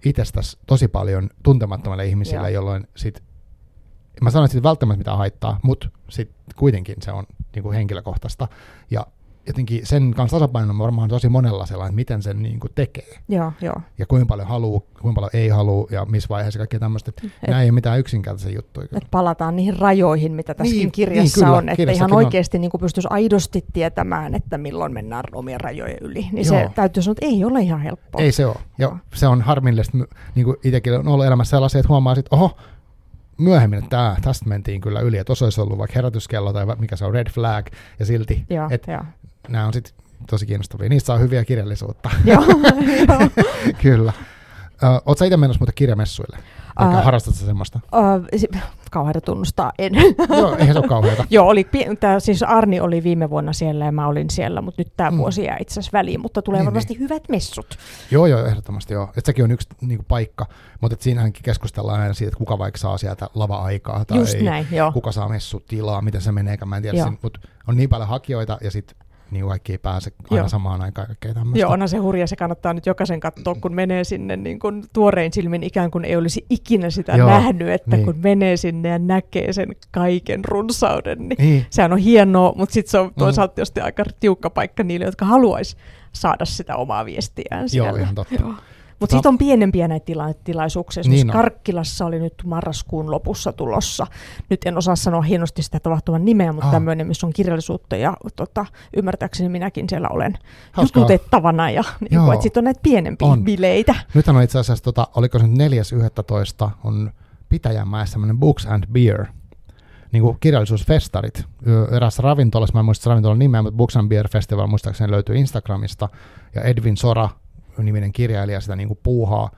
Speaker 1: itsestäsi tosi paljon tuntemattomille ihmisille,
Speaker 2: Joo.
Speaker 1: jolloin sit, mä sanon, että välttämättä mitään haittaa, mutta sitten kuitenkin se on niin kuin henkilökohtaista. Ja jotenkin sen kanssa tasapainon on varmaan tosi monella sellainen, että miten sen niin kuin tekee.
Speaker 2: joo, joo.
Speaker 1: Ja kuinka paljon haluaa, kuinka paljon ei halua ja missä vaiheessa kaikki tämmöistä. Että
Speaker 2: Et-
Speaker 1: nämä ei ole mitään yksinkertaisia juttuja. Kyllä.
Speaker 2: Et palataan niihin rajoihin, mitä tässäkin
Speaker 1: Niin,
Speaker 2: kirjassa
Speaker 1: niin, kyllä,
Speaker 2: on, että ihan
Speaker 1: on.
Speaker 2: oikeasti niin pystyisi aidosti tietämään, että milloin mennään omien rajojen yli. Niin se
Speaker 1: Joo.
Speaker 2: täytyy sanoa, että ei ole ihan helppoa.
Speaker 1: Ei se ole. Ja
Speaker 2: Joo.
Speaker 1: se on harmillista, niin kuin itsekin on ollut elämässä sellaisia, että huomaa sitten, oho, myöhemmin, että tää, tästä mentiin kyllä yli, että olisi ollut vaikka herätyskello tai mikä se on, red flag, ja silti,
Speaker 2: Joo,
Speaker 1: että
Speaker 2: joo.
Speaker 1: Nämä on sitten tosi kiinnostavia. Niistä saa hyviä kirjallisuutta,
Speaker 2: joo,
Speaker 1: kyllä. Uh, Oletko sä itse menossa muuten kirjamessuille?
Speaker 2: Ää,
Speaker 1: harrastatko sä semmoista?
Speaker 2: Uh, si- kauheata tunnustaa, en.
Speaker 1: Joo, eihän se ole kauheata.
Speaker 2: Joo, oli, tää, siis Arni oli viime vuonna siellä ja mä olin siellä, mutta nyt tämä
Speaker 1: Mm.
Speaker 2: vuosi jää itse asiassa väliin, mutta tulee
Speaker 1: Niin,
Speaker 2: varmasti hyvät messut.
Speaker 1: Joo, joo, ehdottomasti joo. Et sekin on yksi niinku, paikka, mutta et siinähänkin keskustellaan aina siitä, että kuka vaikka saa sieltä lava-aikaa tai
Speaker 2: Just
Speaker 1: ei,
Speaker 2: näin, joo.
Speaker 1: kuka saa messut tilaa, miten se menee, mä en tiedä, mutta on niin paljon hakijoita ja sitten niin kaikki ei pääse aina
Speaker 2: Joo.
Speaker 1: samaan aikaan kaikkea tämmöistä.
Speaker 2: Joo, onhan se hurja, se kannattaa nyt jokaisen katsoa, kun menee sinne niin kun tuorein silmin ikään kuin ei olisi ikinä sitä
Speaker 1: Joo,
Speaker 2: nähnyt, että
Speaker 1: niin.
Speaker 2: kun menee sinne ja näkee sen kaiken runsauden, niin
Speaker 1: Niin,
Speaker 2: sehän on hienoa, mutta sitten se on
Speaker 1: Mm.
Speaker 2: toisaalta tietysti aika tiukka paikka niille, jotka haluaisi saada sitä omaa viestiään siellä.
Speaker 1: joo, ihan totta.
Speaker 2: Joo. Mutta
Speaker 1: Tota-
Speaker 2: sitten on pienempiä näitä tila- tilaisuuksia.
Speaker 1: Niin
Speaker 2: Esimerkiksi
Speaker 1: on.
Speaker 2: Karkkilassa oli nyt marraskuun lopussa tulossa. Nyt en osaa sanoa hienosti sitä tapahtuman nimeä, mutta
Speaker 1: Ah.
Speaker 2: tämmöinen, missä on kirjallisuutta ja tota, ymmärtääkseni minäkin siellä olen
Speaker 1: Hauskaa.
Speaker 2: jututettavana. Ja niin sitten on näitä pienempiä
Speaker 1: On.
Speaker 2: bileitä.
Speaker 1: Nythän on itse asiassa, tota, oliko se nyt 4.11. on Pitäjänmäessä semmoinen Books and Beer, niin kuin kirjallisuusfestarit. Ö, Erässä ravintolassa, mä en muista ravintolan nimeä, mutta Books and Beer Festival muistaakseni löytyy Instagramista, ja Edwin Sora, niminen kirjailija, sitä niin kuin puuhaa,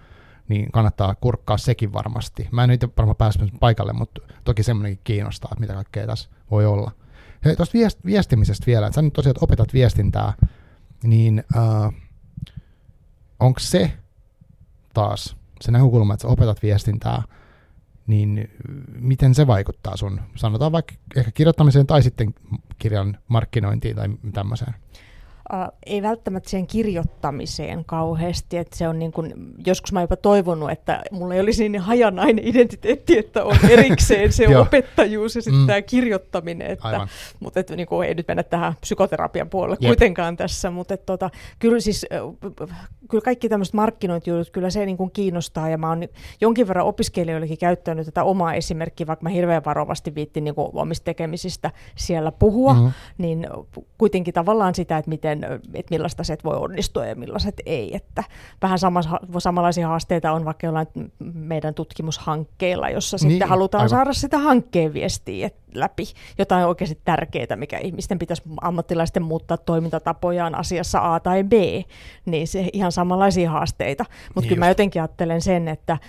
Speaker 1: niin kannattaa kurkkaa sekin varmasti. Mä en itse varmaan päässyt paikalle, mutta toki semmoinenkin kiinnostaa, että mitä kaikkea tässä voi olla. Tuosta viest- viestimisestä vielä, että sä nyt tosiaan opetat viestintää, niin äh, onko se taas se näkökulma, että sä opetat viestintää, niin miten se vaikuttaa sun, sanotaan vaikka ehkä kirjoittamiseen tai sitten kirjan markkinointiin tai tämmöiseen?
Speaker 2: Uh, ei välttämättä siihen kirjoittamiseen kauheasti, että se on niin kuin, joskus mä jopa toivonut, että mulla ei olisi niin hajanainen identiteetti, että on erikseen se opettajuus ja sitten
Speaker 1: Mm.
Speaker 2: tämä kirjoittaminen, että
Speaker 1: Aivan.
Speaker 2: mutta et, niin kuin, ei nyt mennä tähän psykoterapian puolelle
Speaker 1: Jep.
Speaker 2: kuitenkaan tässä, mutta et, tota, kyllä siis kyllä kaikki tämmöiset markkinointijutut, kyllä se niin kuin kiinnostaa ja mä oon jonkin verran opiskelijoillekin käyttänyt tätä omaa esimerkkiä, vaikka mä hirveän varovasti viittin niin kuin omista tekemisistä siellä puhua,
Speaker 1: Mhm.
Speaker 2: mm. niin kuitenkin tavallaan sitä, että, miten, että millaista se voi onnistua ja millaiset ei, että vähän samas, samanlaisia haasteita on vaikka jollain meidän tutkimushankkeilla, jossa
Speaker 1: Niin,
Speaker 2: sitten halutaan
Speaker 1: aivan.
Speaker 2: saada sitä hankkeen viestiä läpi, jotain oikeasti tärkeää, mikä ihmisten pitäisi ammattilaisten muuttaa toimintatapojaan asiassa A tai B, niin se ihan samanlaisia haasteita. Mutta
Speaker 1: Niin
Speaker 2: kyllä mä
Speaker 1: just.
Speaker 2: jotenkin ajattelen sen, että äh,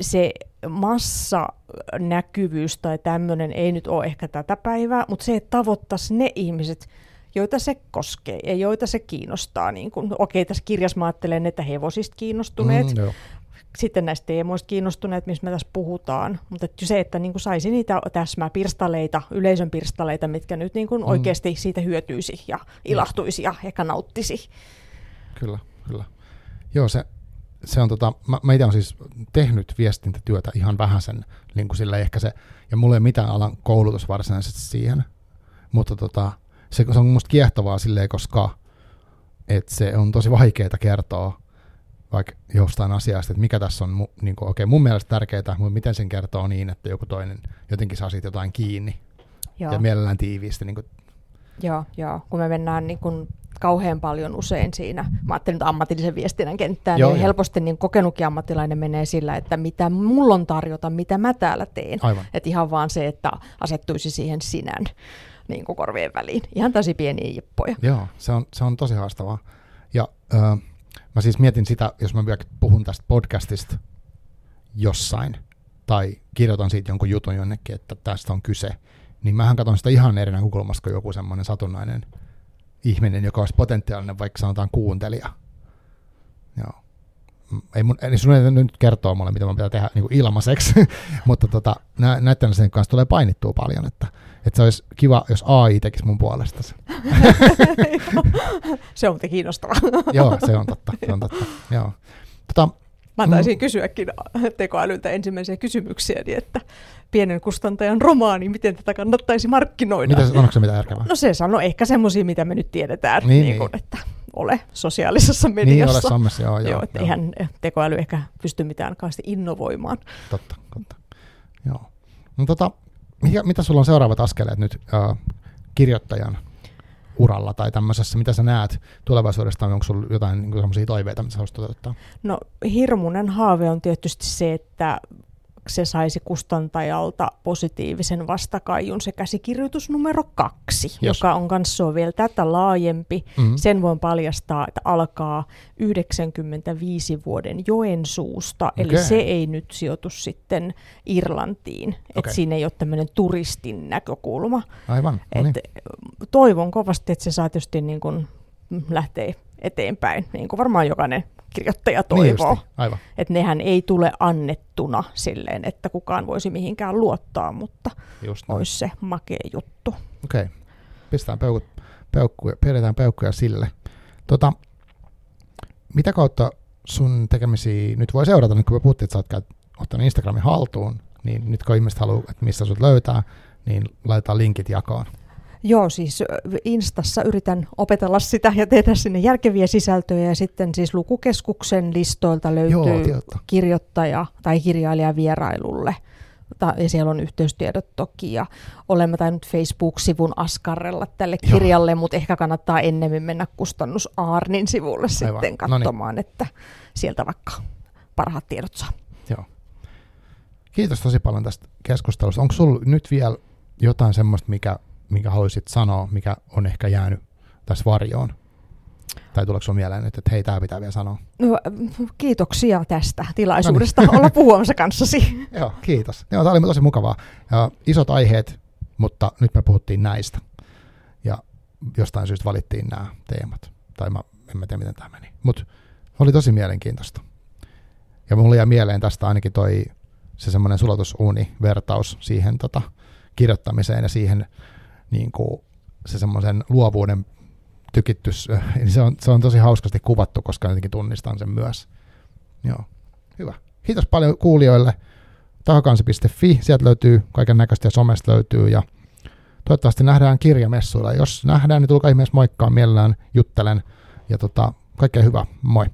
Speaker 2: se massanäkyvyys tai tämmöinen ei nyt ole ehkä tätä päivää, mutta se, että tavoittaisi ne ihmiset, joita se koskee ja joita se kiinnostaa. Niin kun, okei, tässä kirjassa mä ajattelen, että hevosista kiinnostuneet,
Speaker 1: Mm, joo.
Speaker 2: sitten näistä teemoista kiinnostuneet, mistä me tässä puhutaan. Mutta että se, että niin saisi niitä täsmää pirstaleita, yleisön pirstaleita, mitkä nyt niin kuin
Speaker 1: Mm.
Speaker 2: oikeasti siitä hyötyisi ja ilahtuisi ja ehkä nauttisi.
Speaker 1: Kyllä, kyllä. Joo, se, se on tota, mä, mä itse olen siis tehnyt viestintätyötä ihan vähän sen, niin kuin sillä ehkä se, ja mulla ei ole mitään alan koulutus varsinaisesti siihen, mutta tota, se, se on musta kiehtovaa silleen, koska et se on tosi vaikeaa kertoa vaikka jostain asiasta, että mikä tässä on mu, niin kuin, okay, mun mielestä tärkeää, mutta miten sen kertoo niin, että joku toinen jotenkin saa siitä jotain kiinni
Speaker 2: Joo.
Speaker 1: ja mielellään tiiviisti. Niin kuin,
Speaker 2: Joo, joo. Kun me mennään niin kun kauhean paljon usein siinä, mä ajattelin nyt ammatillisen viestinnän kenttään,
Speaker 1: Joo,
Speaker 2: niin
Speaker 1: joo.
Speaker 2: helposti niin kokenutkin ammattilainen menee sillä, että mitä mulla on tarjota, mitä mä täällä teen.
Speaker 1: Aivan.
Speaker 2: Että ihan vaan se, että asettuisi siihen sinän niin kuin korvien väliin. Ihan tosi pieniä jippoja.
Speaker 1: Joo, se on, se on tosi haastavaa. Ja öö, mä siis mietin sitä, jos mä vielä puhun tästä podcastista jossain, tai kirjoitan siitä jonkun jutun jonnekin, että tästä on kyse, niin mähän katson sitä ihan eri näkökulmasta kuin joku semmoinen satunnainen ihminen, joka olisi potentiaalinen, vaikka sanotaan kuuntelija. Joo. Mm, Ei mun, eli sun ei nyt kertoa mulle, mitä mun pitää tehdä niin kuin ilmaiseksi, mutta tota, nä, näiden sen kanssa tulee painittua paljon, että, että se olisi kiva, jos AI tekisi mun puolesta sen.
Speaker 2: se on muuten kiinnostavaa.
Speaker 1: Joo, se on totta. Se on totta. Joo. Tota,
Speaker 2: Mä taisin kysyäkin tekoälyltä ensimmäisiä kysymyksiä, niin että pienen kustantajan romaani, miten tätä kannattaisi markkinoida.
Speaker 1: mitä, onko se mitä järkevää?
Speaker 2: No se sanoo ehkä semmoisia, mitä me nyt tiedetään,
Speaker 1: Niin,
Speaker 2: niin,
Speaker 1: niin.
Speaker 2: että ole sosiaalisessa
Speaker 1: niin,
Speaker 2: mediassa.
Speaker 1: ole somessa, joo, joo.
Speaker 2: joo, että
Speaker 1: joo.
Speaker 2: eihän tekoäly ehkä pysty mitään kauheasti innovoimaan.
Speaker 1: Totta, totta. Joo. No, tota, mikä, mitä sulla on seuraavat askeleet nyt äh, kirjoittajan uralla tai tämmöisessä, mitä sä näet tulevaisuudesta, onko sulla jotain niin toiveita, mitä sä haluaisit toteuttaa?
Speaker 2: No hirmuinen haave on tietysti se, että se saisi kustantajalta positiivisen vastakaiun se käsikirjoitus numero kaksi,
Speaker 1: Jos.
Speaker 2: joka on kanssa vielä tätä laajempi.
Speaker 1: Mm-hmm.
Speaker 2: Sen voin paljastaa, että alkaa 95 vuoden Joensuusta, eli
Speaker 1: Okei.
Speaker 2: se ei nyt sijoitu sitten Irlantiin.
Speaker 1: Okei.
Speaker 2: Että siinä ei ole tämmöinen turistin näkökulma.
Speaker 1: Aivan, no niin.
Speaker 2: Et toivon kovasti, että se saa tietysti niin kuin lähteä eteenpäin, niin kuin varmaan jokainen kirjoittaja
Speaker 1: Niin
Speaker 2: toivoo.
Speaker 1: justi, aivan.
Speaker 2: että nehän ei tule annettuna silleen, että kukaan voisi mihinkään luottaa, mutta
Speaker 1: Just
Speaker 2: olisi se makea juttu.
Speaker 1: Okei. Okay. Pistetään peukut, peukkuja, pidetään peukkuja sille. Tota, mitä kautta sun tekemisiä nyt voi seurata, nyt kun me puhuttiin, että sä oot ottanut Instagramin haltuun, niin nyt kun ihmiset haluaa, että missä sut löytää, niin laitetaan linkit jakoon.
Speaker 2: Joo, siis Instassa yritän opetella sitä ja tehdä sinne järkeviä sisältöjä ja sitten siis lukukeskuksen listoilta
Speaker 1: Joo,
Speaker 2: löytyy
Speaker 1: totta.
Speaker 2: kirjoittaja tai kirjailija vierailulle. Ja siellä on yhteystiedot toki ja olemme tainnut Facebook-sivun askarrella tälle
Speaker 1: Joo.
Speaker 2: kirjalle, mutta ehkä kannattaa ennemmin mennä kustannus Aarnin sivulle
Speaker 1: Aivan.
Speaker 2: sitten
Speaker 1: No niin.
Speaker 2: katsomaan, että sieltä vaikka parhaat tiedot saa.
Speaker 1: Joo. Kiitos tosi paljon tästä keskustelusta. Onko sulla nyt vielä jotain semmoista, mikä, mikä haluaisit sanoa, mikä on ehkä jäänyt tässä varjoon? Tai tuleeko sinulla mieleen nyt, että hei, tämä pitää vielä sanoa?
Speaker 2: No, kiitoksia tästä tilaisuudesta olla puhumassa kanssasi.
Speaker 1: Joo, kiitos. Joo, tämä oli tosi mukavaa. Ja isot aiheet, mutta nyt me puhuttiin näistä. Ja jostain syystä valittiin nämä teemat. Tai mä, en mä tiedä, miten tämä meni. Mutta oli tosi mielenkiintoista. Ja mulle jäi mieleen tästä ainakin toi se semmoinen sulatusuuni-vertaus siihen tota, kirjoittamiseen ja siihen niin kuin, se semmoisen luovuuden tykitys, niin se on, se on tosi hauskasti kuvattu, koska jotenkin tunnistan sen myös. Joo, hyvä. Kiitos paljon kuulijoille. Tahokansi.fi, sieltä löytyy kaiken näköistä ja somesta löytyy ja toivottavasti nähdään kirjamessuilla. Jos nähdään, niin tulkaa ihmeessä moikkaa, mielellään juttelen ja tota, kaikkea hyvää. Moi.